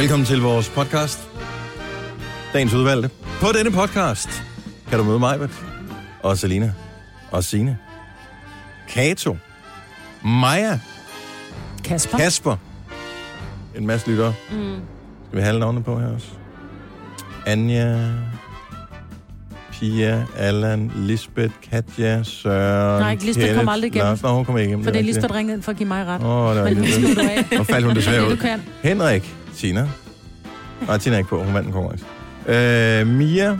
Velkommen til vores podcast. Dagens udvalgte. På denne podcast kan du møde mig, og Selina, og Signe, Kato, Maja, Kasper. Kasper, en masse lyttere. Mm. Skal vi have alle navnene på her også? Anja, Pia, Allan, Lisbeth, Katja, Søren, Nej, Lisbeth kom Kenneth, aldrig igennem. Lars. Nå, hun kom ikke igennem. For det er. Lisbeth ringede ind for at give mig ret. Åh, oh, det var Men nu ikke du af. Faldt hun desværre Det ud. du kan. Henrik, Tina. Nej, Tina er ikke på. Hun vandt en konkurrence. Øh, Mia.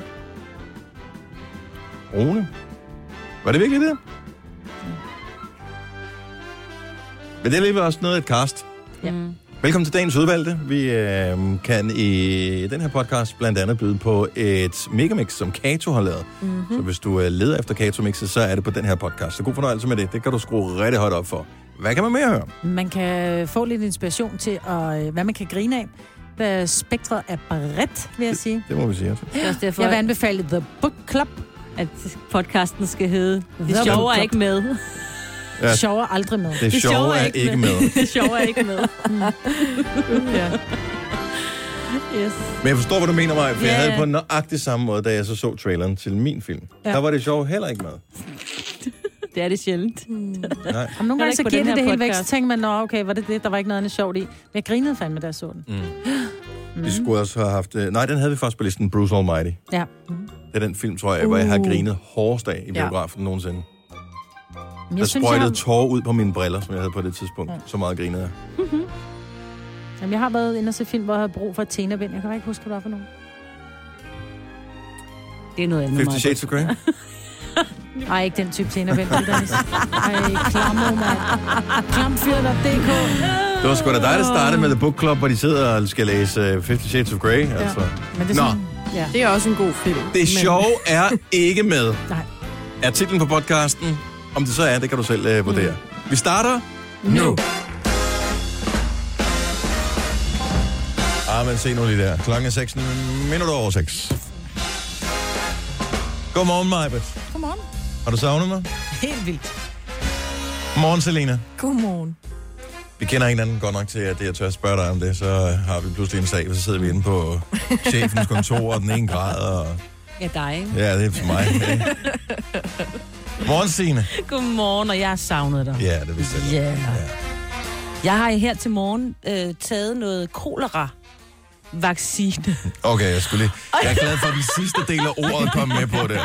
Rune. Var det virkelig det? Men det er lige også noget af et cast. Ja. Velkommen til dagens udvalgte. Vi øh, kan i den her podcast blandt andet byde på et megamix, som Kato har lavet. Mm-hmm. Så hvis du øh, leder efter Kato-mixet, så er det på den her podcast. Så god fornøjelse med det. Det kan du skrue rigtig højt op for. Hvad kan man mere høre? Man kan få lidt inspiration til, at, øh, hvad man kan grine af. Da spektret er bredt, vil jeg sige. Det må vi sige. Altså. Det er også derfor, Jeg vil anbefale The Book Club. at podcasten skal hedde Det The sjove er ikke med. Ja. Ja. Sjov er aldrig med. Det, sjove er ikke med. Det sjove er ikke med. Ja. Yes. Men jeg forstår, hvad du mener, mig, for jeg Ja. havde det på nøjagtig samme måde, da jeg så så traileren til min film. Ja. Der var det sjov heller ikke med. Det er det sjældent. Nej. Om nogle gange så giver det det hele væk, så tænker man, nå okay, var det det? Der var ikke noget andet sjovt i. Men jeg grinede fandme, da jeg så den. Mm. Vi skulle også have haft... øh, Nej, den havde vi faktisk på listen, Bruce Almighty. Ja. Det er den film, tror jeg, hvor jeg har Uh. grinet hårdest af i Ja. biografen nogensinde. Men Der jeg synes, jeg sprøjtede har, tårer ud på mine briller, som jeg havde på det tidspunkt. Ja. Så meget grinede jeg. jamen, jeg har været inde og se film, hvor jeg havde brug for et tenavind. Jeg kan bare ikke huske, hvad det var for nogen. Det er noget andet. 50 Maja. Shades of Grey? Ej, ikke den type tenavind. Dennis. Ej, klammer, mand. Klamfyr.dk. Det var sgu da dig, der startede med The Book Club, hvor de sidder og skal læse uh, 50 Shades of Grey. Ja. Altså. Men det er Nå. sådan, ja. Det er også en god film. Det sjove er ikke med. Nej. Er titlen på podcasten? Om det så er, det kan du selv uh, vurdere. Mm. Vi starter nu. Ah, men se nu lige der. Klokken er 6 minutter over 6. Godmorgen, Majbet. Godmorgen. Har du savnet mig? Helt vildt. Morgen, Selina. Godmorgen. Vi kender hinanden godt nok til, at jeg tør spørge dig om det. Så har vi pludselig en sag, og så sidder vi inde på chefens kontor, og den ene grad, og Ja, dig. ikke? ja, det er for mig. ikke? Morgen, Signe. Godmorgen, og jeg har savnet dig. Ja, det vidste jeg. Ja. Jeg har her til morgen øh, taget noget kolera vaccine. Okay, jeg skulle lige... Jeg er glad for, at den sidste del af ordet kom med på det.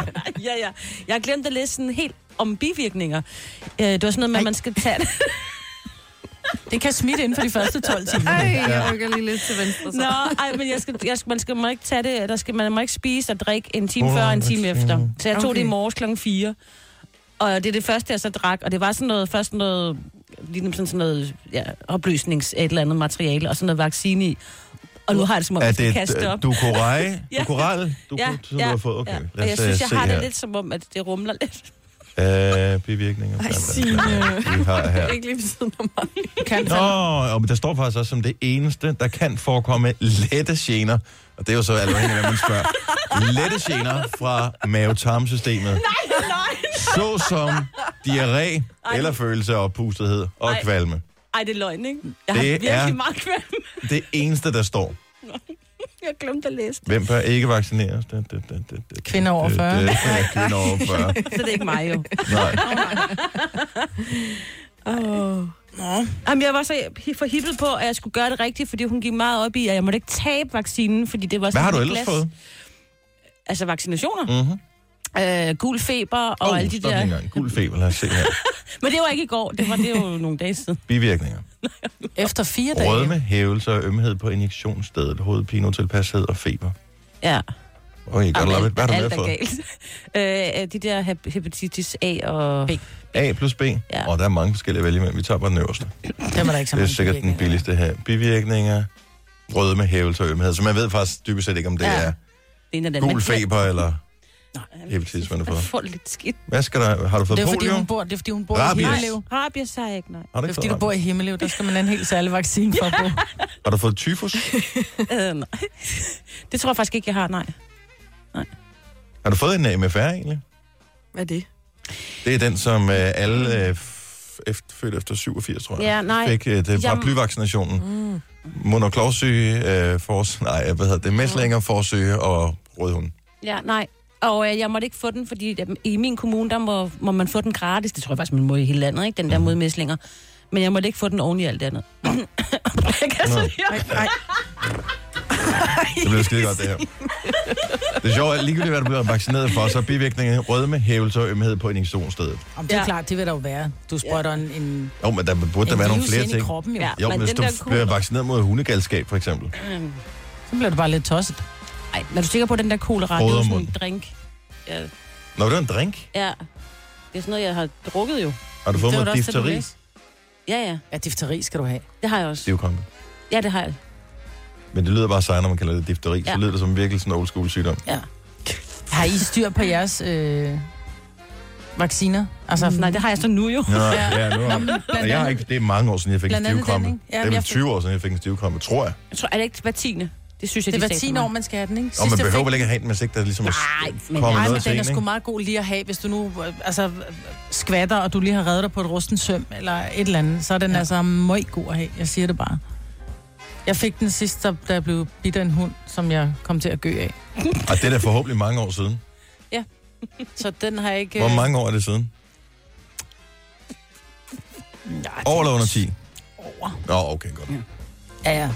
ja, ja. Jeg har glemt at læse sådan helt om bivirkninger. Øh, det var sådan noget med, at man skal tage det. Det kan smitte inden for de første 12 timer. Ej, jeg rykker lige lidt til venstre. Så. Nå, ej, men jeg skal, jeg skal, man skal må ikke tage det, der skal, man må ikke spise og drikke en time før og en time efter. Så jeg tog Okay. det i morges klokken 4. Og det er det første, jeg så drak, og det var sådan noget, først noget, lige sådan, sådan noget ja, opløsnings et eller andet materiale, og sådan noget vaccine i. Og nu har jeg det som om, Er jeg det kaste op. du korai? Ja. Du koral? Du, Ja, du har fået? Okay, ja. Og jeg synes, øh, jeg har det her. lidt som om, at det rumler lidt. Øh, bivirkninger. bla, bla. Vi har her. Ikke lige ved siden af mig. Kan Nå, og men der står faktisk også som det eneste, der kan forekomme lette gener. Og det er jo så af, hvad man spørger. Lette gener fra mave-tarmsystemet. Nej, nej, Såsom diarré eller følelse af oppustethed og Ej. kvalme. Ej, det er løgn, ikke? Jeg Det har virkelig er- meget kvalm. Det eneste, der står. Jeg glemte at læse det. Hvem bør ikke vaccineres? Det, det, det, det, det, Kvinder over 40. Det, det, det, kvinder over 40. Så det er ikke mig, jo. Nej. Oh. Jamen, jeg var så forhippet på, at jeg skulle gøre det rigtigt, fordi hun gik meget op i, at jeg måtte ikke tabe vaccinen, fordi det var Hvad sådan har du ellers glas. fået? Altså vaccinationer. Mm-hmm. Øh, gul feber og Oh, alle de der. en gang. Gul feber, lad os se her. Men det var ikke i går, det var det jo nogle dage siden. Bivirkninger. Efter fire dage. Rødme, hævelse og ømhed på injektionsstedet, hovedpine, utilpashed og feber. Ja. Okay, godt it. Hvad har du med er fået? galt. Øh, de der hep- hepatitis A og... B. A plus B. Ja. Og der er mange forskellige at vælge imellem. Vi tager bare den øverste. Dem er der ikke så Det er sikkert den billigste her. Bivirkninger, rødme, hævelse og ømhed. Så man ved faktisk dybest set ikke, om det Ja. er gul feber eller Nej, man har Jeg fået. får lidt skidt. Hvad skal der? Har du fået Det er, fordi polio? hun bor, det er, fordi hun bor Rabies. i Nej, Himmelev. rabies har jeg ikke, nej. Har du Det er, fordi fået du bor i Himmelev. Der skal man have en helt særlig vaccine for at bo. Har du fået tyfus? Øh, nej. Det tror jeg faktisk ikke, jeg har, nej. Har du fået en øh, MFR egentlig? Hvad er det? Det er den, som øh, alle øh, født efter 87, tror jeg, Ja, nej. fik. Øh, det var blyvaccinationen. Mm. monoklovsyge, øh, fors, nej, hvad hedder det, mæslinger, forsyge og rødhund. Ja, nej. Og øh, jeg måtte ikke få den, fordi øh, i min kommune, der må, må man få den gratis. Det tror jeg faktisk, man må i hele landet, ikke? Den der modmæslinger. Men jeg måtte ikke få den oven i alt andet. jeg kan så ej. Det bliver skide godt, det her. Det er sjovt, at ligegyldigt hvad du bliver vaccineret for, så er bivirkningen rødme, hævelse og ømhed på injektionsstedet. Om det er Ja. klart, det vil der jo være. Du sprøjter en, en, Jo, men der burde der være nogle flere ting. kroppen, jo. Ja. Ja. Jo, Men hvis den du der bliver cola- vaccineret mod hundegalskab, for eksempel. Så bliver du bare lidt tosset. Ej, er du sikker på, at den der kolera, det er jo sådan en drink? Ja, Nå, det er en drink. ja. Det er sådan noget, jeg har drukket jo. Har du fået Det det, du difteri? Ja, ja. Ja, difteri skal du have. Det har jeg også. Stivkrampe. Ja, det har jeg. Men det lyder bare sejt, når man kalder det difteri. Så Ja. lyder det som virkelig sådan en old school sygdom. Ja. Har I styr på jeres øh, vacciner? Altså, Nej, det har jeg så nu jo. Nå, ja, nu Nå, har, blandt jeg har ikke, det er mange år siden, jeg fik en stivkrampe. Ja, det er vel jeg- 20 år siden, jeg fik en stivkrampe, tror jeg. Jeg tror, er det ikke hver tiende? Det synes jeg, det de var sagde 10 til mig. år, man skal have den, ikke? Og man Sidst behøver vel ikke at have den, hvis ikke der ligesom er Nej, men- Nej, men noget til den er sgu meget god lige at have, hvis du nu øh, altså, skvatter, og du lige har reddet dig på et rusten søm, eller et eller andet, så er den ja. altså meget god at have. Jeg siger det bare. Jeg fik den sidste, da jeg blev bidt af en hund, som jeg kom til at gø af. Og det er da forhåbentlig mange år siden. Så den har jeg ikke... Hvor øh, mange år er det siden? Ja, Over eller under 10? Over. Nå, okay, godt. Ja, ja.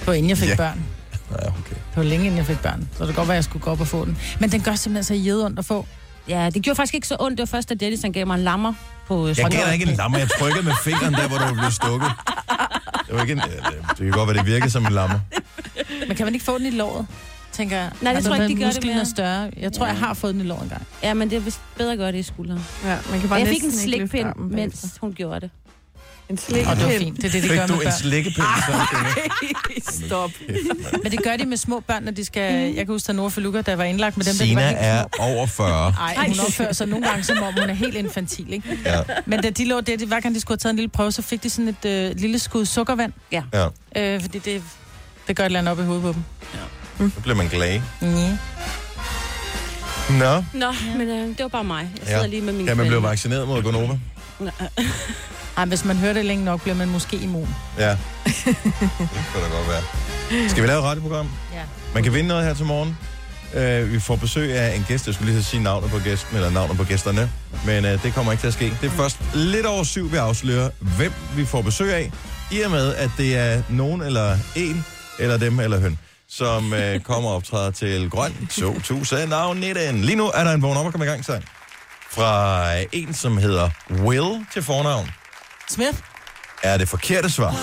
Det var inden jeg fik Ja. børn. Ja, okay. Det var længe inden jeg fik børn. Så det kan godt være, at jeg skulle gå op og få den. Men den gør simpelthen så jede ondt at få. Ja, det gjorde faktisk ikke så ondt. Det var først, da Dennis han gav mig en lammer på Jeg gav dig ikke en lammer. Jeg trykkede med fingeren der, hvor du blev stukket. Det, var ikke en, det, kan godt være, det virkede som en lammer. Men kan man ikke få den i låret? Tænker jeg. Nej, det Altså, tror jeg ikke, de gør det mere. er større. Jeg tror, Ja. jeg har fået den i låret engang. Ja, men det er vist bedre at gøre det i skulderen. Ja, man kan bare jeg fik en slikpind, mens hun gjorde det. En slikpind. Og det var fint. Det er det, de Fik gør du med en børn. slikkepind? Stop. Men det gør de med små børn, når de skal... Jeg kan huske, at Nora Feluca, der var indlagt med dem, der de Sina var er over 40. Ej, hun opfører sig nogle gange, som om hun er helt infantil, ikke? Ja, Men da de lå der, de, hver gang de skulle have taget en lille prøve, så fik de sådan et øh, lille skud sukkervand. ja. Øh, fordi det, det gør et eller andet op i hovedet på dem. Så bliver man glad. Ja. Nå, Nå, men øh, det var bare mig. Jeg sidder Ja. lige med min kan man blive kvalme. vaccineret mod gonova? Ej, hvis man hører det længe nok, bliver man måske immun. Ja, det kan da godt være. Skal vi lave et radioprogram? Ja. Man kan vinde noget her til morgen. Uh, vi får besøg af en gæst. Jeg skulle lige sige navnet på gæsten, eller navnet på gæsterne. Men uh, det kommer ikke til at ske. Det er først lidt over syv, vi afslører, hvem vi får besøg af. I og med, at det er nogen eller en, eller dem eller høn, som uh, kommer og optræder til Grøn 2019. Lige nu er der en vågn op og komme i gang sang. Fra en, som hedder Will til fornavn. Smith? Er det forkerte svar?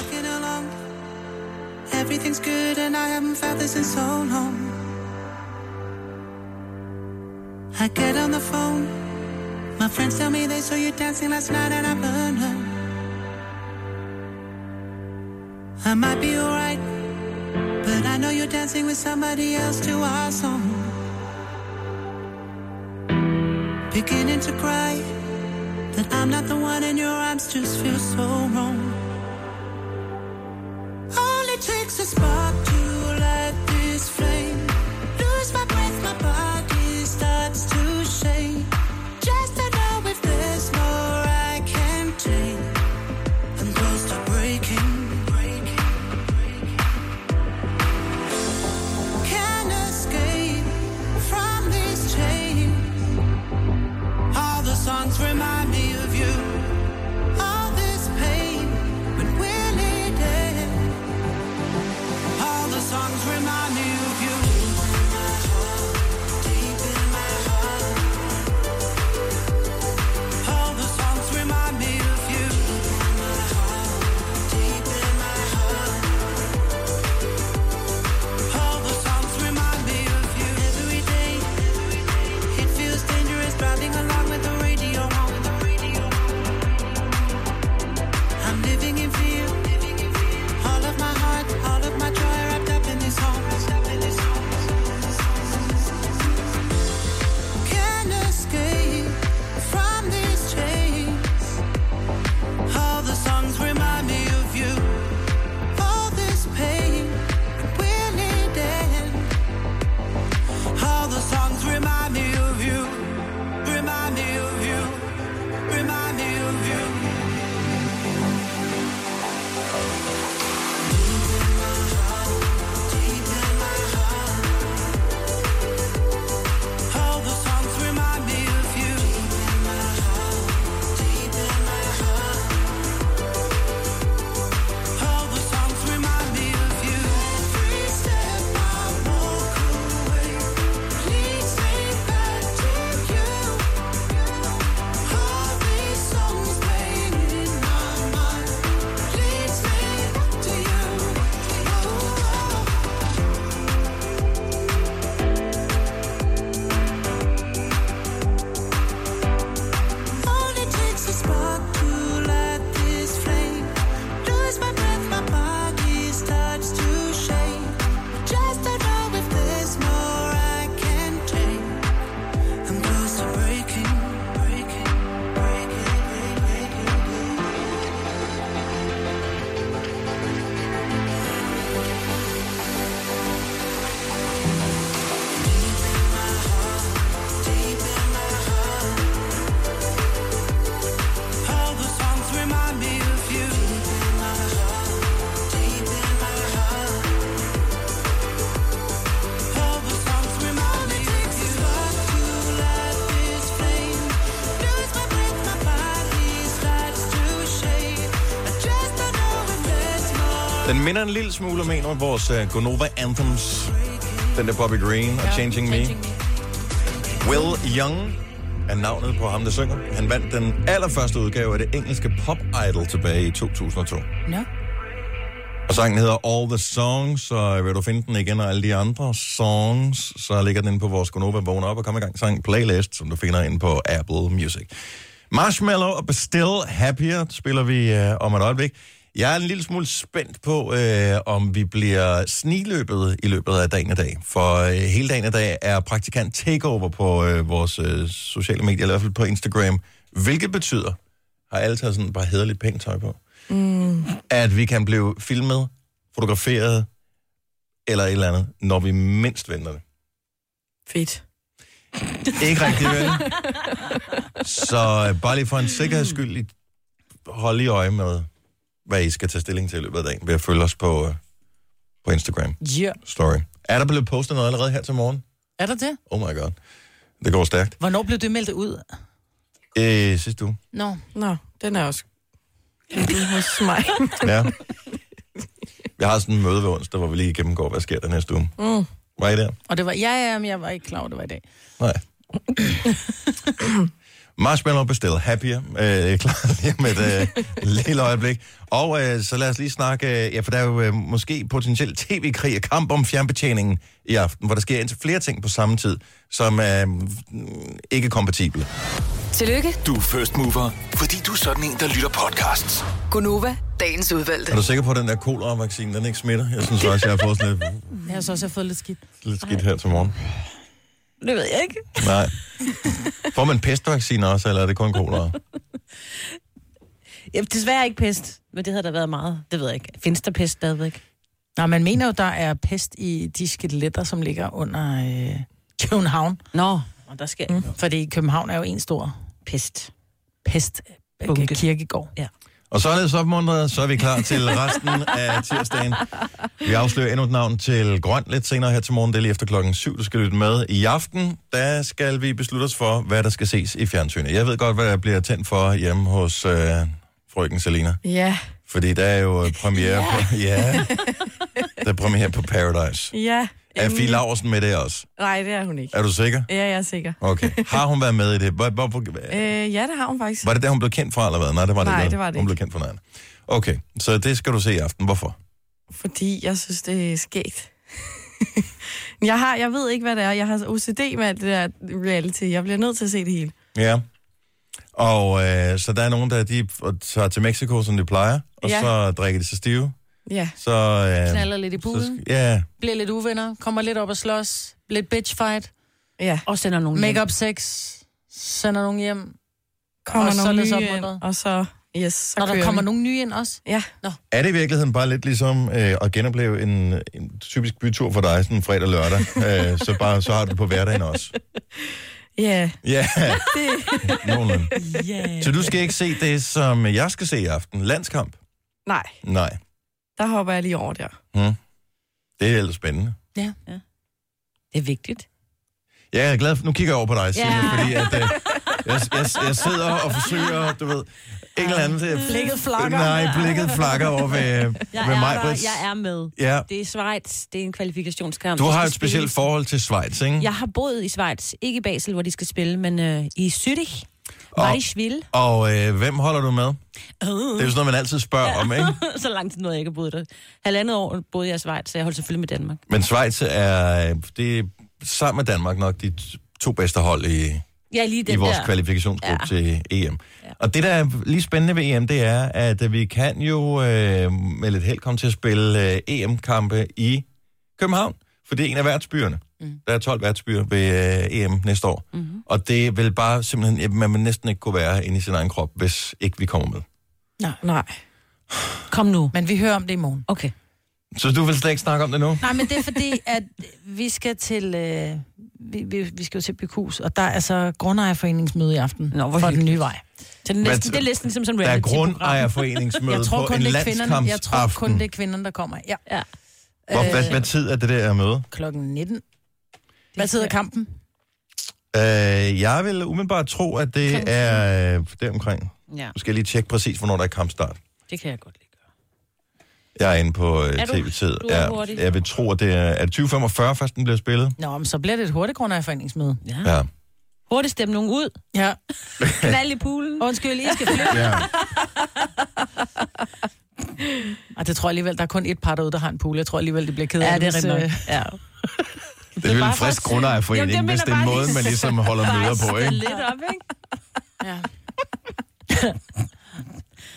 Everything's good, and I haven't felt this in so long. I get on the phone, my friends tell me they saw you dancing last night, and I burn her. I might be alright, but I know you're dancing with somebody else to our song. Beginning to cry that I'm not the one, in your arms just feel so wrong. Only takes a spark Den minder en lille smule om en af vores uh, Gonova Anthems. Den der Bobby Green og ja, Changing, Me. Will Young er navnet på ham, der synger. Han vandt den allerførste udgave af det engelske Pop Idol tilbage i 2002. Nå. Og sangen hedder All the Songs, så vil du finde den igen og alle de andre songs, så ligger den inde på vores Gonova Vågn op og kom i gang sang playlist, som du finder inde på Apple Music. Marshmallow og Bestill Happier spiller vi øh, om et øjeblik. Jeg er en lille smule spændt på, øh, om vi bliver sniløbet i løbet af dagen i dag. For øh, hele dagen i dag er praktikant takeover på øh, vores øh, sociale medier, i hvert fald på Instagram. Hvilket betyder, har alle taget sådan bare hederligt pænt tøj på, mm. at vi kan blive filmet, fotograferet eller et eller andet, når vi mindst venter det. Fedt. Ikke rigtig vel? Så øh, bare lige for en sikkerheds skyld, hold i øje med, hvad I skal tage stilling til i løbet af dagen, ved at følge os på, øh, på Instagram Ja. story. Er der blevet postet noget allerede her til morgen? Er der det? Oh my god. Det går stærkt. Hvornår blev det meldt ud? Øh, sidste uge. Nå. Nå, den er også hos mig. Ja. Jeg har sådan en møde ved onsdag, hvor vi lige gennemgår, hvad sker der næste uge. Mm. Var I der? Og det var, ja, ja, men jeg var ikke klar over, det var i dag. Nej. Marshmallow Bestill Happier. Øh, jeg klar lige med et øh, lille øjeblik. Og øh, så lad os lige snakke, øh, ja, for der er jo øh, måske potentielt tv-krig og kamp om fjernbetjeningen i aften, hvor der sker indtil flere ting på samme tid, som er øh, ikke kompatible. Tillykke, Du er first mover, fordi du er sådan en, der lytter podcasts. Gunova, dagens udvalgte. Er du sikker på, at den der kolera-vaccine, den ikke smitter? Jeg synes også, jeg har fået sådan lidt, Jeg har så også fået lidt skidt. lidt skidt her til morgen. Det ved jeg ikke. Nej. Får man pestvaccine også, eller er det kun kolera? Ja, desværre ikke pest, men det havde der været meget. Det ved jeg ikke. Findes der pest stadigvæk? Nej, man mener jo, der er pest i de skeletter, som ligger under øh, København. Nå, og der sker mm. Fordi København er jo en stor pest. pest øh, Bunke. kirkegård. Ja. Og således opmuntret, så er vi klar til resten af tirsdagen. Vi afslører endnu et navn til Grøn lidt senere her til morgen. Det er lige efter klokken 7, du skal lytte med. I aften, der skal vi beslutte os for, hvad der skal ses i fjernsynet. Jeg ved godt, hvad der bliver tændt for hjemme hos øh, frøken Selina. Ja, Fordi der er jo premiere på... Ja, der er premiere på Paradise. ja. Er Fie Laursen med det også? Nej, det er hun ikke. Er du sikker? Ja, jeg er sikker. Okay. Har hun været med i det? Hvor, hvor, hvor, Øh, ja, det har hun faktisk. var det der, hun blev kendt fra, eller hvad? Nej, det var det Nej, det var det Hun ikke. blev kendt fra noget andet. Okay, så det skal du se i aften. Hvorfor? Fordi jeg synes, det er skægt. jeg, har, jeg ved ikke, hvad det er. Jeg har OCD med alt det der reality. Jeg bliver nødt til at se det hele. Ja. Og øh, så der er nogen, der de tager til Mexico, som de plejer, og Ja. så drikker de sig stive. Ja, Så, øh, Knaller lidt i så, puden, ja, bliver lidt uvenner, kommer lidt op og slås, lidt bitchfight, ja. Og sender nogen make hjem. up sex, sender nogen hjem. Kommer Og så nogle lidt nye ind, og så, yes, så Når der kommer vi. nogen nye ind også. Ja, er det i virkeligheden bare lidt ligesom øh, at genopleve en, en typisk bytur for dig, sådan fredag lørdag, øh, så, bare, så har du det på hverdagen også. ja. Ja, nogenlunde. Yeah. Så du skal ikke se det, som jeg skal se i aften. Landskamp? nej, Nej. Der hopper jeg lige over der. Hmm. Det er ellers spændende. Det er vigtigt. Ja, jeg er glad for, nu kigger jeg over på dig, Signe, Ja. fordi at, øh, jeg, jeg, jeg sidder og forsøger, du ved, en eller anden... øh, Blikket flakker. Nej, blikket flakker over ved, Jeg ved er mig. der, jeg er med. Ja, Det er Schweiz. Det er en kvalifikationskamp. du har et specielt spille- forhold til Schweiz, ikke? Jeg har boet i Schweiz. Ikke i Basel, hvor de skal spille, men øh, i Zürich. Og- Weisswil. Og øh, hvem holder du med? Uh. Det er jo sådan noget, man altid spørger om, ikke? så lang tid nåede jeg ikke at boet der. Halvandet år boede jeg i Schweiz, så jeg holdt selvfølgelig med Danmark. Men Schweiz er, det er sammen med Danmark nok de to bedste hold i, Ja, lige i vores der. kvalifikationsgruppe Ja. til EM. Ja. Og det, der er lige spændende ved EM, det er, at vi kan jo øh, med lidt held komme til at spille øh, EM-kampe i København, for det er en af værtsbyerne. Mm. Der er 12 værtsbyer ved øh, EM næste år. Mm-hmm. Og det vil bare simpelthen, man vil næsten ikke kunne være inde i sin egen krop, hvis ikke vi kommer med. Nej. Kom nu. Men vi hører om det i morgen. Okay. Så du vil slet ikke snakke om det nu? Nej, men det er fordi, at vi skal til... Øh, vi, vi, vi skal jo til Bykhus, og der er altså grundejerforeningsmøde i aften Nå, hvor for den nye vej. Så det er næsten, det er næsten ligesom sådan en Der er grundejerforeningsmøde Jeg tror, på kun en det er kvinderne, jeg tror kun, det er kvinderne, der kommer. Ja. Ja. Hvor, hvad, Øh, hvad tid er det der møde? Klokken 19. Hvad tid er kampen? Øh, jeg vil umiddelbart tro, at det er øh, deromkring. Ja, Nu skal jeg lige tjekke præcis, hvornår der er kampstart. det kan jeg godt lide. Jeg er inde på øh, Er du- tv-tid. du er Ja, hurtig. jeg vil tro, at det er, er det 2045, først den bliver spillet? Nå, men så bliver det et hurtigt grundejerforeningsmøde. Ja. Ja. Hurtigt stemme nogen ud. Ja. Knald i poolen. Undskyld, I skal flytte. ja. Og det tror jeg alligevel, der er kun et par derude, der har en pool. Jeg tror alligevel, det bliver ked af Ja, det er hvis, rigtigt nok. øh, Ja. Det er vel en frisk grundejerforening, Jamen, det hvis det er en bare måde, lige- man ligesom holder møder på, ikke? lidt op, ikke? Ja.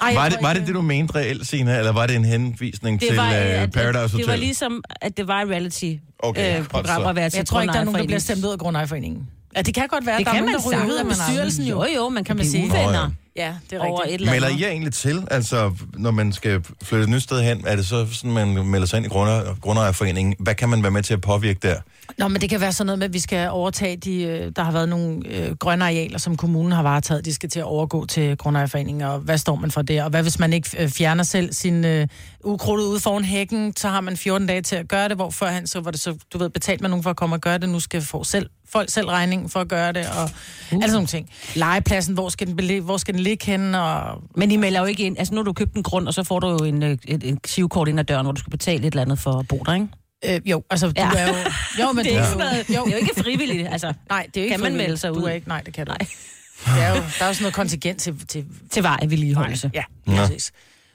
Ej, Var det, var det det, du mente reelt, Signe, eller var det en henvisning det til var, uh, Paradise at, Hotel? Det var ligesom, at det var et reality Okay, øh, at være til Jeg tror ikke, der er nogen, der bliver stemt ud af grundejerforeningen. Ja, det kan godt være, Det der kan er nogen, man der ryger ud af bestyrelsen jo. Jo, jo, man kan man blive sige. uvenner Nå, Ja, det er over et eller Melder andet. I jer egentlig til, altså når man skal flytte et nyt sted hen, er det så sådan, man melder sig ind i grunder, grundejerforeningen? Hvad kan man være med til at påvirke der? Nå, men det kan være sådan noget med, at vi skal overtage de... øh, Der har været nogle øh, grønne arealer, som kommunen har varetaget. De skal til at overgå til grundejerforeningen, og hvad står man for det? Og hvad hvis man ikke øh, fjerner selv sin øh, ukrudt ude foran hækken, så har man 14 dage til at gøre det, hvor førhen så var det så, du ved, betalt man nogen for at komme og gøre det, nu skal få selv, folk selv regningen for at gøre det, og uh. alle sådan nogle ting. Legepladsen, hvor skal den, belæ- hvor skal den ligge henne, og Men I melder jo ikke ind. Altså nu har du købt en grund, og så får du jo en, øh, et, et sivkort ind ad døren, hvor du skal betale et eller andet for at bo der, ikke? Øh, jo, altså, du Ja. er jo... Jo, men Det er, du sådan noget, det er jo ikke frivilligt, altså. Nej, det er jo ikke Kan man melde sig Du ud? er ikke, nej, det kan du Nej. ikke. Det er jo, der er jo sådan noget kontingent til... til Til vej vedligeholdelse. ja, Nå. præcis.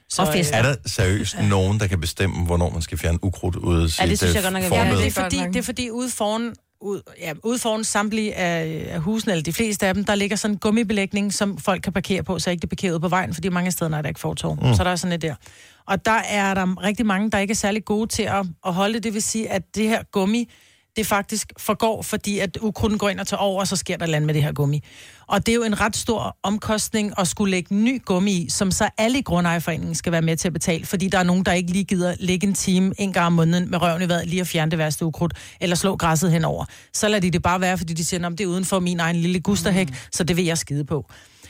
Så, Og fester. Er der seriøst nogen, der kan bestemme, hvornår man skal fjerne ukrudt ud af sit Ja, det synes jeg øh, godt nok Ja, det er fordi, godt nok. det er fordi ude foran, ude, ja, ude foran samtlige af, af husene, eller de fleste af dem, der ligger sådan en gummibelægning, som folk kan parkere på, så ikke det parkerer ude på vejen, fordi mange steder er der ikke fortov. Mm. Så der er sådan et der. Og der er der rigtig mange, der ikke er særlig gode til at, at holde det. Det vil sige, at det her gummi, det faktisk forgår, fordi at ukrudten går ind og tager over, og så sker der land med det her gummi. Og det er jo en ret stor omkostning at skulle lægge ny gummi i, som så alle i grundejerforeningen skal være med til at betale, fordi der er nogen, der ikke lige gider lægge en time en gang om måneden med røven i vejret lige at fjerne det værste ukrudt, eller slå græsset henover. Så lader de det bare være, fordi de siger, at det er uden for min egen lille gusterhæk, mm. så det vil jeg skide på.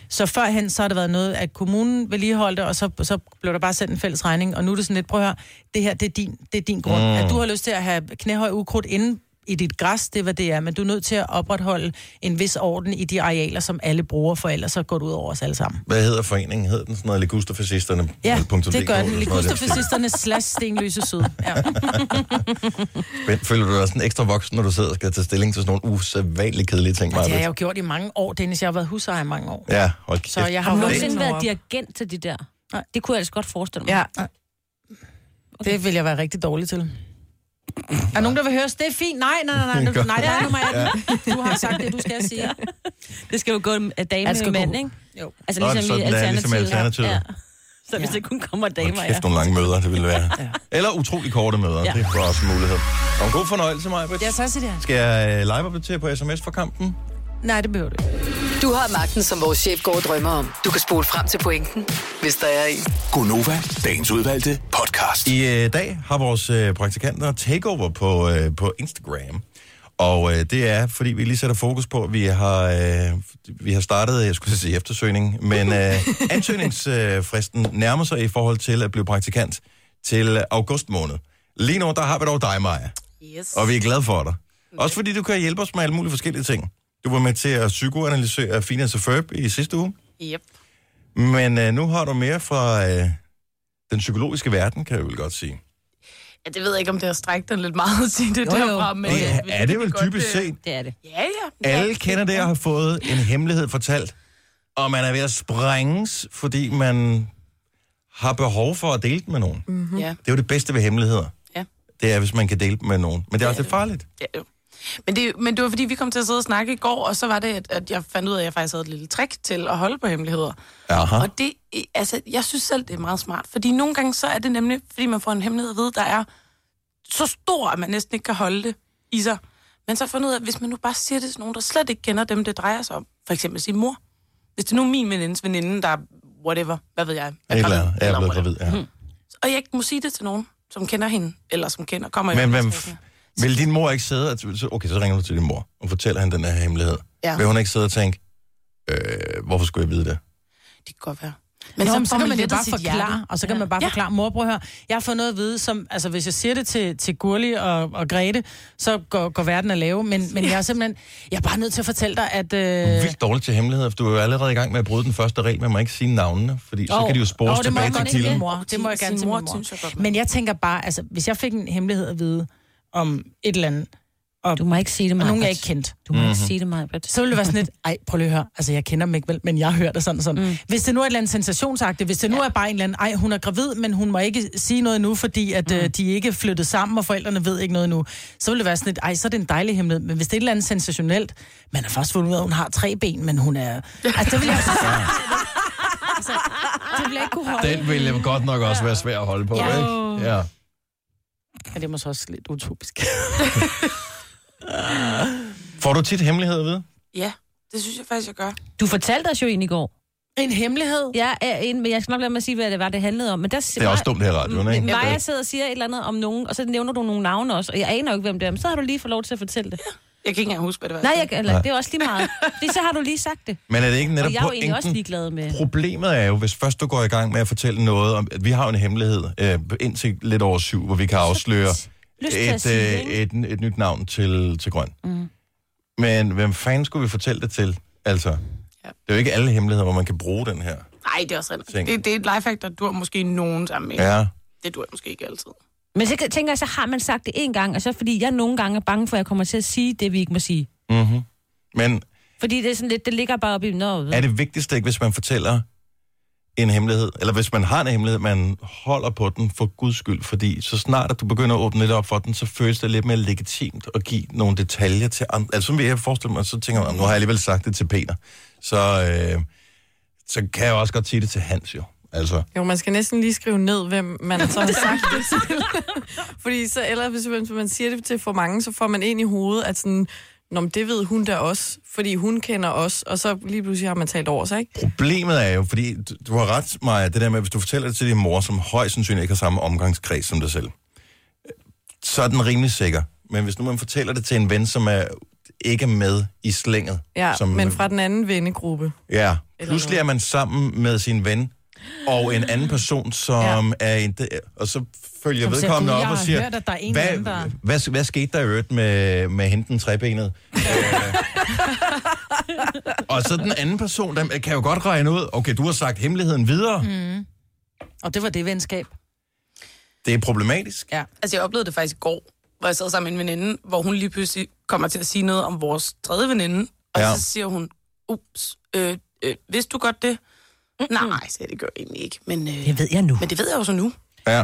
Så førhen, så har det været noget, at kommunen vedligeholdte, og så, så blev der bare sendt en fælles regning, og nu er det sådan lidt, prøv at høre, det her, det er din, det er din grund. Mm. At du har lyst til at have knæhøj ukrudt inde i dit græs, det er, hvad det er, men du er nødt til at opretholde en vis orden i de arealer, som alle bruger, for ellers så går det ud over os alle sammen. Hvad hedder foreningen? Hedder den sådan noget Ligusterfascisterne? Ja, det gør den. Ligusterfascisterne slash stenløse syd. Ja. Men Føler du dig sådan ekstra voksen, når du sidder og skal tage stilling til sådan nogle usædvanligt kedelige ting, Det har jeg jo gjort i mange år, Dennis. Jeg har været husejer i mange år. Ja, hold Så kæft. jeg Har har du været nogensinde været dirigent til de der? Nej. Det kunne jeg ellers godt forestille mig. Ja, Det vil jeg være rigtig dårlig til. Er nogen, der vil høre, det er fint? Nej, nej, nej, nej, nej, nej, nej, nummer 18. Du har sagt det, du skal sige. Det skal jo gå af dame det med mand, ikke? Jo. Altså Nå, ligesom, sådan i det er, alternativet. ligesom Alternativet. Ja. Så hvis Ja. det kun kommer damer, ja. kæft, nogle lange møder, det ville være. Ja. Eller utrolig korte møder, Ja. det er også en mulighed. Og en god fornøjelse, Maja. Ja, så siger det. Skal jeg live-opdatere på sms for kampen? Nej, det behøver du ikke. Du har magten, som vores chef går og drømmer om. Du kan spole frem til pointen, hvis der er en. Gonova, dagens udvalgte podcast. I øh, dag har vores øh, praktikanter takeover på, øh, på Instagram. Og øh, det er, fordi vi lige sætter fokus på, at vi har, øh, vi har startet, jeg skulle sige eftersøgning, men øh, ansøgningsfristen nærmer sig i forhold til at blive praktikant til august måned. Lige nu, der har vi dog dig, Maja. yes. Og vi er glade for dig. Også fordi du kan hjælpe os med alle mulige forskellige ting. Du var med til at psykoanalysere Finance og Ferb i sidste uge. Yep. Men øh, nu har du mere fra øh, den psykologiske verden, kan jeg vel godt sige. Ja, det ved jeg ikke, om det har strækt den lidt meget at sige det Jo, jo. derfra. Men, Det øh, er, er det vel godt, typisk øh, set. Det er det. Ja, ja. Alle ja, kender det at have fået en hemmelighed fortalt, og man er ved at sprænges, fordi man har behov for at dele den med nogen. Mm. Ja, Det er jo det bedste ved hemmeligheder. ja. Det er, hvis man kan dele dem med nogen. Men det er også lidt farligt. Ja, jo. Men det, men det var fordi, vi kom til at sidde og snakke i går, og så var det, at, at jeg fandt ud af, at jeg faktisk havde et lille trick til at holde på hemmeligheder. Aha. Og det, altså, jeg synes selv, det er meget smart. Fordi nogle gange så er det nemlig, fordi man får en hemmelighed vide, der er så stor, at man næsten ikke kan holde det i sig. Men så har fundet ud af, at hvis man nu bare siger det til nogen, der slet ikke kender dem, det drejer sig om. For eksempel sin mor. Hvis det nu er min venindes veninde, der er whatever, hvad ved jeg. er eller gravid, andet. Jeg er blevet whatever. gravid, ja. Og jeg ikke må sige det til nogen, som kender hende, eller som kender, kommer i Men hvem. Vil din mor ikke sidde og... så- Okay, så ringer du til din mor og fortæller hende den her hemmelighed. Ja. Vil hun ikke sidde og tænke, øh, hvorfor skulle jeg vide det? Det kan godt være. Men så så, så kan man lettet bare forklare, hjerte. og så kan Ja. man bare forklare, mor, prøv at høre, jeg har fået noget at vide, som, altså hvis jeg siger det til, til Gurli og, og Grete, så går, går verden at lave, men, men jeg er simpelthen, jeg er bare nødt til at fortælle dig, at... Du Øh, er vildt dårligt til hemmeligheder, for du er jo allerede i gang med at bryde den første regel, man må ikke sige navnene, fordi så Åh, kan de jo spores åh, det tilbage til kilden. mor. Det må jeg gerne til mor, min mor. synes jeg godt, Men jeg tænker bare, altså, hvis jeg fik en hemmelighed at vide om et eller andet, og, Du må ikke sige det, og Maja. nogen jeg ikke kendte, Du må Mhm. ikke sige det, Maja. så ville det være sådan lidt, ej, prøv lige at høre, altså jeg kender dem ikke vel, men jeg har hørt det sådan og sådan. Mm. Hvis det nu er et eller andet sensationsagtigt, hvis det nu er bare en eller anden, ej, hun er gravid, men hun må ikke sige noget nu, fordi at mm. øh, de ikke er flyttet sammen, og forældrene ved ikke noget nu, så vil det være sådan lidt, ej, så er det en dejlig hemmelighed. Men hvis det er et eller andet sensationelt, man har først fundet ud af, at hun har tre ben, men hun er... Altså, det vil jeg altså, det vil jeg ikke kunne holde. Den vil jo godt nok også være svær at holde på, Ja. ikke? Ja. Ja, det er måske også lidt utopisk. Får du tit hemmeligheder at vide? Ja, det synes jeg faktisk, jeg gør. Du fortalte os jo en i går. en hemmelighed? Ja, en, men jeg skal nok lade mig sige, hvad det var, det handlede om. Men der, Det er også dumt her i radioen, ikke? Maja sidder og siger et eller andet om nogen, og så nævner du nogle navne også, og jeg aner jo ikke, hvem det er, men så har du lige fået lov til at fortælle det. Jeg kan ikke engang huske, hvad det var. Nej, jeg, eller, det er også lige meget. Fordi så har du lige sagt det. Men er det ikke netop Og jeg er jo egentlig også pointen? ligeglad med... Problemet er jo, hvis først du går i gang med at fortælle noget om, at vi har jo en hemmelighed øh, indtil lidt over syv, hvor vi kan afsløre et, sige det, øh, ikke? et, et nyt navn til, til grøn. Mm. Men hvem fanden skulle vi fortælle det til? Altså, ja. det er jo ikke alle hemmeligheder, hvor man kan bruge den her. Nej, det er også rigtigt. Det, det er et lifehack, der dur måske nogen sammen med. Ja. Det dur måske ikke altid. Men så tænker jeg, så har man sagt det en gang, og så fordi jeg nogle gange er bange for, at jeg kommer til at sige det, vi ikke må sige. Mm-hmm. Men Fordi det er sådan lidt, det ligger bare oppe i noget. er det vigtigste ikke, hvis man fortæller en hemmelighed, eller hvis man har en hemmelighed, man holder på den for guds skyld, fordi så snart at du begynder at åbne lidt op for den, så føles det lidt mere legitimt at give nogle detaljer til andre. Altså, som jeg forestiller mig, så tænker man, nu har jeg alligevel sagt det til Peter, så, øh, så kan jeg også godt sige det til Hans jo. Altså, Jo, man skal næsten lige skrive ned, hvem man så har sagt det til. Fordi så, eller hvis man, hvis man siger det til for mange, så får man ind i hovedet, at sådan, Nå, men det ved hun da også, fordi hun kender os, og så lige pludselig har man talt over sig, ikke? Problemet er jo, fordi du, du har ret, Maja, det der med, hvis du fortæller det til din mor, som højst sandsynligt ikke har samme omgangskreds som dig selv, så er den rimelig sikker. Men hvis nu man fortæller det til en ven, som er ikke med i slænget, Ja, som, men fra den anden vennegruppe. ja, pludselig er man sammen med sin ven, og en anden person, som ja. er en, og så følger Som siger, vedkommende "Gud, op og siger, hørt, der er en hvad, anden, der-" hvad, hvad skete der i øvrigt med, med hende den trebenet? Øh, og så den anden person, der kan jo godt regne ud, okay, du har sagt hemmeligheden videre. Mm. Og det var det venskab. Det er problematisk. Ja. Altså, jeg oplevede det faktisk i går, hvor jeg sad sammen med en veninde, hvor hun lige pludselig kommer til at sige noget om vores tredje veninde, og ja. så siger hun, ups, øh, øh, vidste du godt det? Nej, så det gør jeg egentlig ikke, men, øh, Det ved jeg nu. men det ved jeg jo så nu. Ja.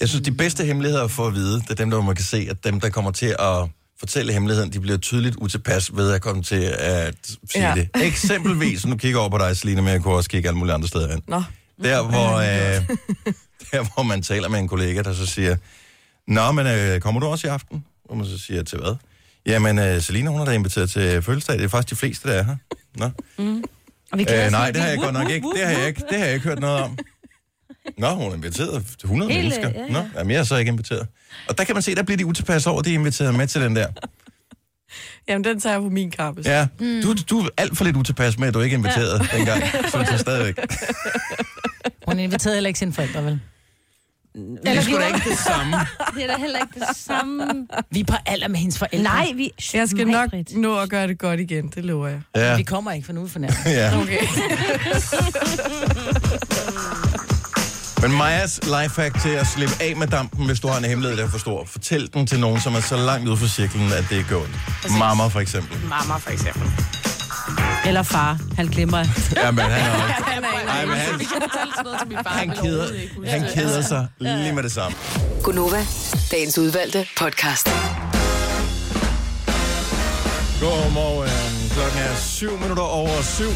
Jeg synes, de bedste hemmeligheder for at vide, det er dem, der man kan se, at dem, der kommer til at fortælle hemmeligheden, de bliver tydeligt utilpas ved at komme til at sige ja. Det. Eksempelvis, nu kigger jeg over på dig, Selina, men jeg kunne også kigge alle mulige andre steder hen. Nå, Der hvor, øh, der, hvor man taler med en kollega, der så siger, Nå, men øh, kommer du også i aften? Og man så siger, til hvad? Jamen, øh, Selina, hun har da inviteret til fødselsdag. Det er faktisk de fleste, der er her. Nå. Og vi Øh, nej, det har jeg godt nok ikke. Det har jeg ikke, det har jeg ikke hørt noget om. Nå, hun er inviteret til 100 Hele, mennesker. ja, ja. Nå, jamen, jeg er så ikke inviteret. Og der kan man se, der bliver de utilpas over, at de er inviteret med til den der. jamen den tager jeg på min kappe. Ja, du, du er alt for lidt utilpas med, at du ikke er inviteret ja. dengang. Så du tager stadigvæk. Hun inviterede heller ikke sine forældre, vel? Det er sgu da ikke det samme. Det er da heller ikke det samme. Vi er på alder med hendes forældre. Nej, vi... Jeg skal nok nå at gøre det godt igen, det lover jeg. Ja, Vi kommer ikke, for nu er vi fornærmet. ja. Okay. Men Majas lifehack til at slippe af med dampen, hvis du har en hemmelighed, der er for stor. Fortæl den til nogen, som er så langt ude for cirklen, at det er ondt. Mamma for eksempel. Mamma, for eksempel. Eller far, han glemmer. Ja, men han er også... Han er Ej, men han, han, keder, han keder sig lige med det samme. Gunova, dagens udvalgte podcast. Godmorgen. Klokken er syv minutter over syv.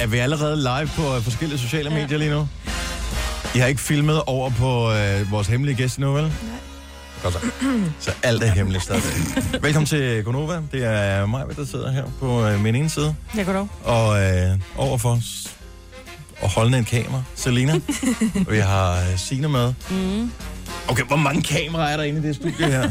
Er vi allerede live på øh, forskellige sociale medier lige nu? I har ikke filmet over på øh, vores hemmelige gæst endnu, vel? Nej. Godt så. Så alt er hemmeligt stadigvæk. Velkommen til Gonova. Det er mig, der sidder her på øh, min ene side. Går dog. Og øh, overfor os og holdende et kamera, Selina. vi har øh, Signe med. Mm. Okay, hvor mange kameraer er der inde i det studie her?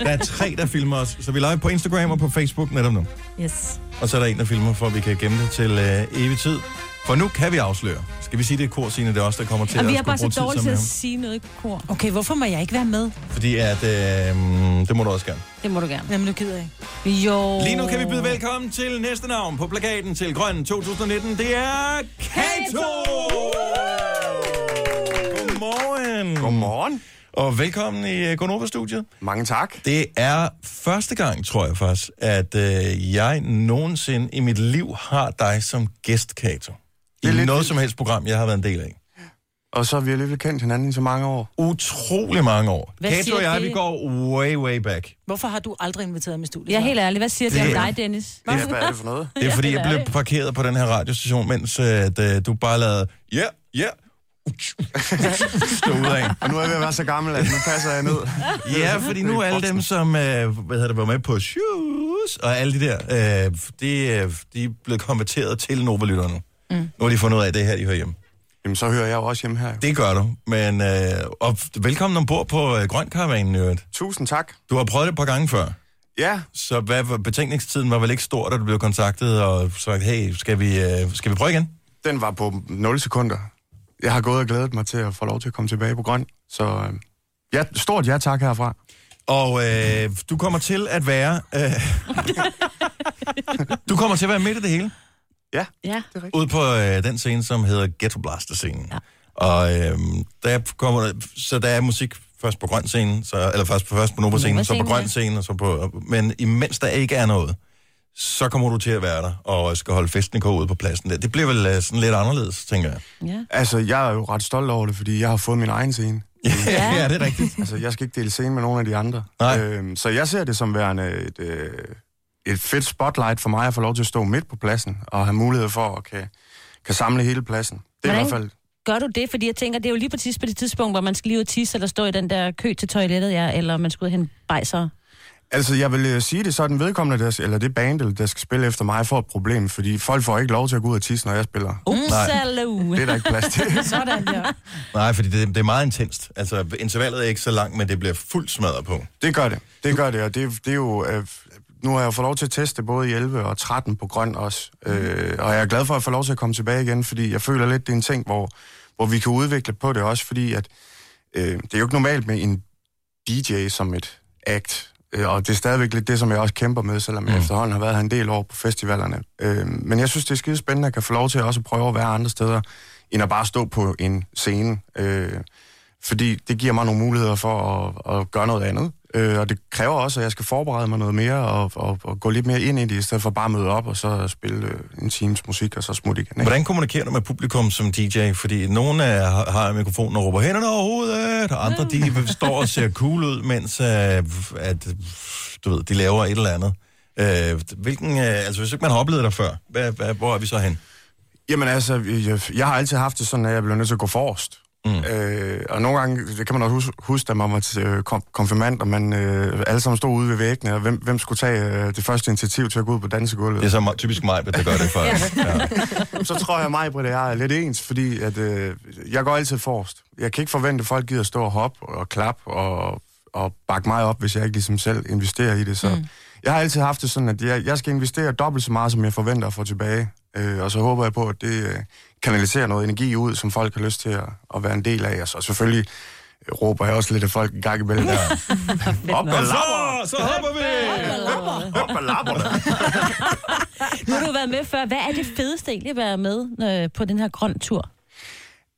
Der er tre, der filmer os. Så vi er live på Instagram og på Facebook netop nu. Yes. Og så er der en, der filmer, for at vi kan gemme det til øh, evig tid. For nu kan vi afsløre. Skal vi sige, det er kor, Signe, det er også der kommer til Og vi at er bare så dårlige til at sige noget i kor. Okay, hvorfor må jeg ikke være med? Fordi at, øh, det må du også gerne. Det må du gerne. Jamen, nu gider jeg ikke. Jo. Lige nu kan vi byde velkommen til næste navn på plakaten til Grøn 2019. Det er Kato! Godmorgen. Godmorgen. Og velkommen i uh, Gonova-studiet. Mange tak. Det er første gang, tror jeg faktisk, at øh, jeg nogensinde i mit liv har dig som gæst, Kato. I er lidt noget vildt. som helst program, jeg har været en del af. Og så har vi alligevel kendt hinanden i så mange år. Utrolig mange år. Hvad Kato siger og jeg, det? vi går way, way back. Hvorfor har du aldrig inviteret mig i studiet? Jeg er helt ærlig. Hvad siger det, Det- om dig, Dennis? Ja, hvad er det for noget? Det er fordi, det jeg blev det. parkeret på den her radiostation, mens at, øh, du bare lavede, ja, yeah, ja, yeah. stå ud af. Og nu er jeg ved at være så gammel, at nu passer jeg ned. Ja, fordi nu er alle dem, som øh, hvad hedder det, var med på shoes, og alle de der, øh, de, øh, de er blevet konverteret til Nova-lytterne. Mm. Nu har de fundet ud af, at det er her, de hører hjemme. Jamen, så hører jeg jo også hjemme her. jo. Det gør du, men øh, og velkommen ombord på øh, Grøn Karavanen, øvrigt. Tusind tak. Du har prøvet det et par gange før, Ja, så hvad, betænkningstiden var vel ikke stor, da du blev kontaktet og sagt, hey, skal vi, øh, skal vi prøve igen? den var på 0 sekunder. Jeg har gået og glædet mig til at få lov til at komme tilbage på grøn. Så øh, ja, stort ja tak herfra. Og øh, du kommer til at være... Øh, du kommer til at være midt i det hele. Ja, Ja. det er rigtigt. Ude på øh, den scene, som hedder Ghetto Blaster-scenen. Ja. Og øh, der kommer så der er musik først på grøn scene, så, eller først på, først på Nova-scenen, så på grøn scene, og så på, men imens der ikke er noget, så kommer du til at være der, og skal holde festen kog ude på pladsen der. Det bliver vel øh, sådan lidt anderledes, tænker jeg. Ja. Altså, jeg er jo ret stolt over det, fordi jeg har fået min egen scene. Ja, ja det er rigtigt. Altså, jeg skal ikke dele scene med nogen af de andre. Nej. Øhm, så jeg ser det som værende et, øh, et fedt spotlight for mig at få lov til at stå midt på pladsen og have mulighed for at kan, kan samle hele pladsen. Det er i Hvordan- hvert fald... Gør du det? Fordi jeg tænker, det er jo lige præcis på det tidspunkt, hvor man skal lige ud og tisse, eller stå i den der kø til toilettet, ja, eller man skal ud og hente bajser. Altså, jeg vil øh, sige det sådan, vedkommende, der, eller det band, der skal spille efter mig, får et problem, fordi folk får ikke lov til at gå ud og tisse, når jeg spiller. Upsalu. Det er der ikke plads til. Sådan, ja. Nej, fordi det, det er meget intenst. Altså, intervallet er ikke så langt, men det bliver fuldt smadret på. Det gør det. Det gør det, og det, det er jo... Øh, nu har jeg jo fået lov til at teste både i 11 og 13 på grøn også. Øh, og jeg er glad for at få lov til at komme tilbage igen, fordi jeg føler lidt, det er en ting, hvor, hvor vi kan udvikle på det også, fordi at, øh, det er jo ikke normalt med en DJ som et act. Øh, og det er stadigvæk lidt det, som jeg også kæmper med, selvom jeg Mm. efterhånden har været her en del år på festivalerne. Øh, men jeg synes, det er skide spændende at kan få lov til også at prøve at være andre steder, end at bare stå på en scene. Øh, fordi det giver mig nogle muligheder for at, at gøre noget andet. Øh, og det kræver også, at jeg skal forberede mig noget mere og, og, og gå lidt mere ind i det, i stedet for bare at møde op og så spille øh, en times musik og så smutte igen. Ikke? Hvordan kommunikerer du med publikum som DJ? Fordi nogle af, har, mikrofonen og råber hænderne over hovedet, og andre de står og ser cool ud, mens øh, at, du ved, de laver et eller andet. Øh, hvilken, øh, altså hvis ikke man har oplevet dig før, hvad, hvad, hvor er vi så hen? Jamen altså, jeg, jeg har altid haft det sådan, at jeg blev nødt til at gå forrest. Mm. Øh, og nogle gange, det kan man også huske, huske da man var til øh, konfirmand, og man øh, alle sammen stod ude ved væggene, og hvem, hvem skulle tage øh, det første initiativ til at gå ud på dansegulvet? Det er så meget- typisk mig, der gør det faktisk. Ja. så tror jeg mig, Britt, jeg er lidt ens, fordi at, øh, jeg går altid forrest. Jeg kan ikke forvente, at folk gider stå og hoppe og klappe og, og bakke mig op, hvis jeg ikke ligesom selv investerer i det. Så mm. jeg har altid haft det sådan, at jeg, jeg skal investere dobbelt så meget, som jeg forventer at få tilbage. Øh, og så håber jeg på, at det øh, kanaliserer noget energi ud, som folk har lyst til at, at være en del af. Og så selvfølgelig råber jeg også lidt af folk en gang imellem. Der. Op og Og lapper! så, så hopper vi! Op og lapper! Nu har du været med før. Hvad er det fedeste egentlig at være med øh, på den her grøn tur?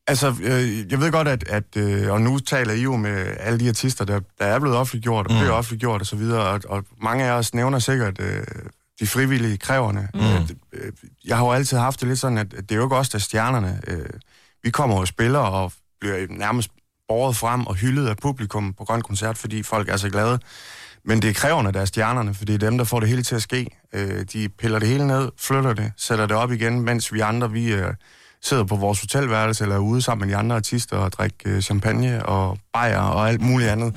Altså, øh, jeg ved godt, at, at øh, og nu taler I jo med alle de artister, der, der er blevet offentliggjort, og mm. bliver offentliggjort osv., og, og mange af os nævner sikkert øh, de frivillige kræverne. Mm. Øh, øh, jeg har jo altid haft det lidt sådan, at, at det er jo ikke os, der er stjernerne. Øh, vi kommer og spiller, og bliver nærmest båret frem og hyldet af publikum på Grøn Koncert, fordi folk er så glade. Men det er kræverne, der er stjernerne, for det er dem, der får det hele til at ske. Øh, de piller det hele ned, flytter det, sætter det op igen, mens vi andre, vi øh, sidder på vores hotelværelse eller er ude sammen med de andre artister og drikker øh, champagne og bajer og alt muligt andet.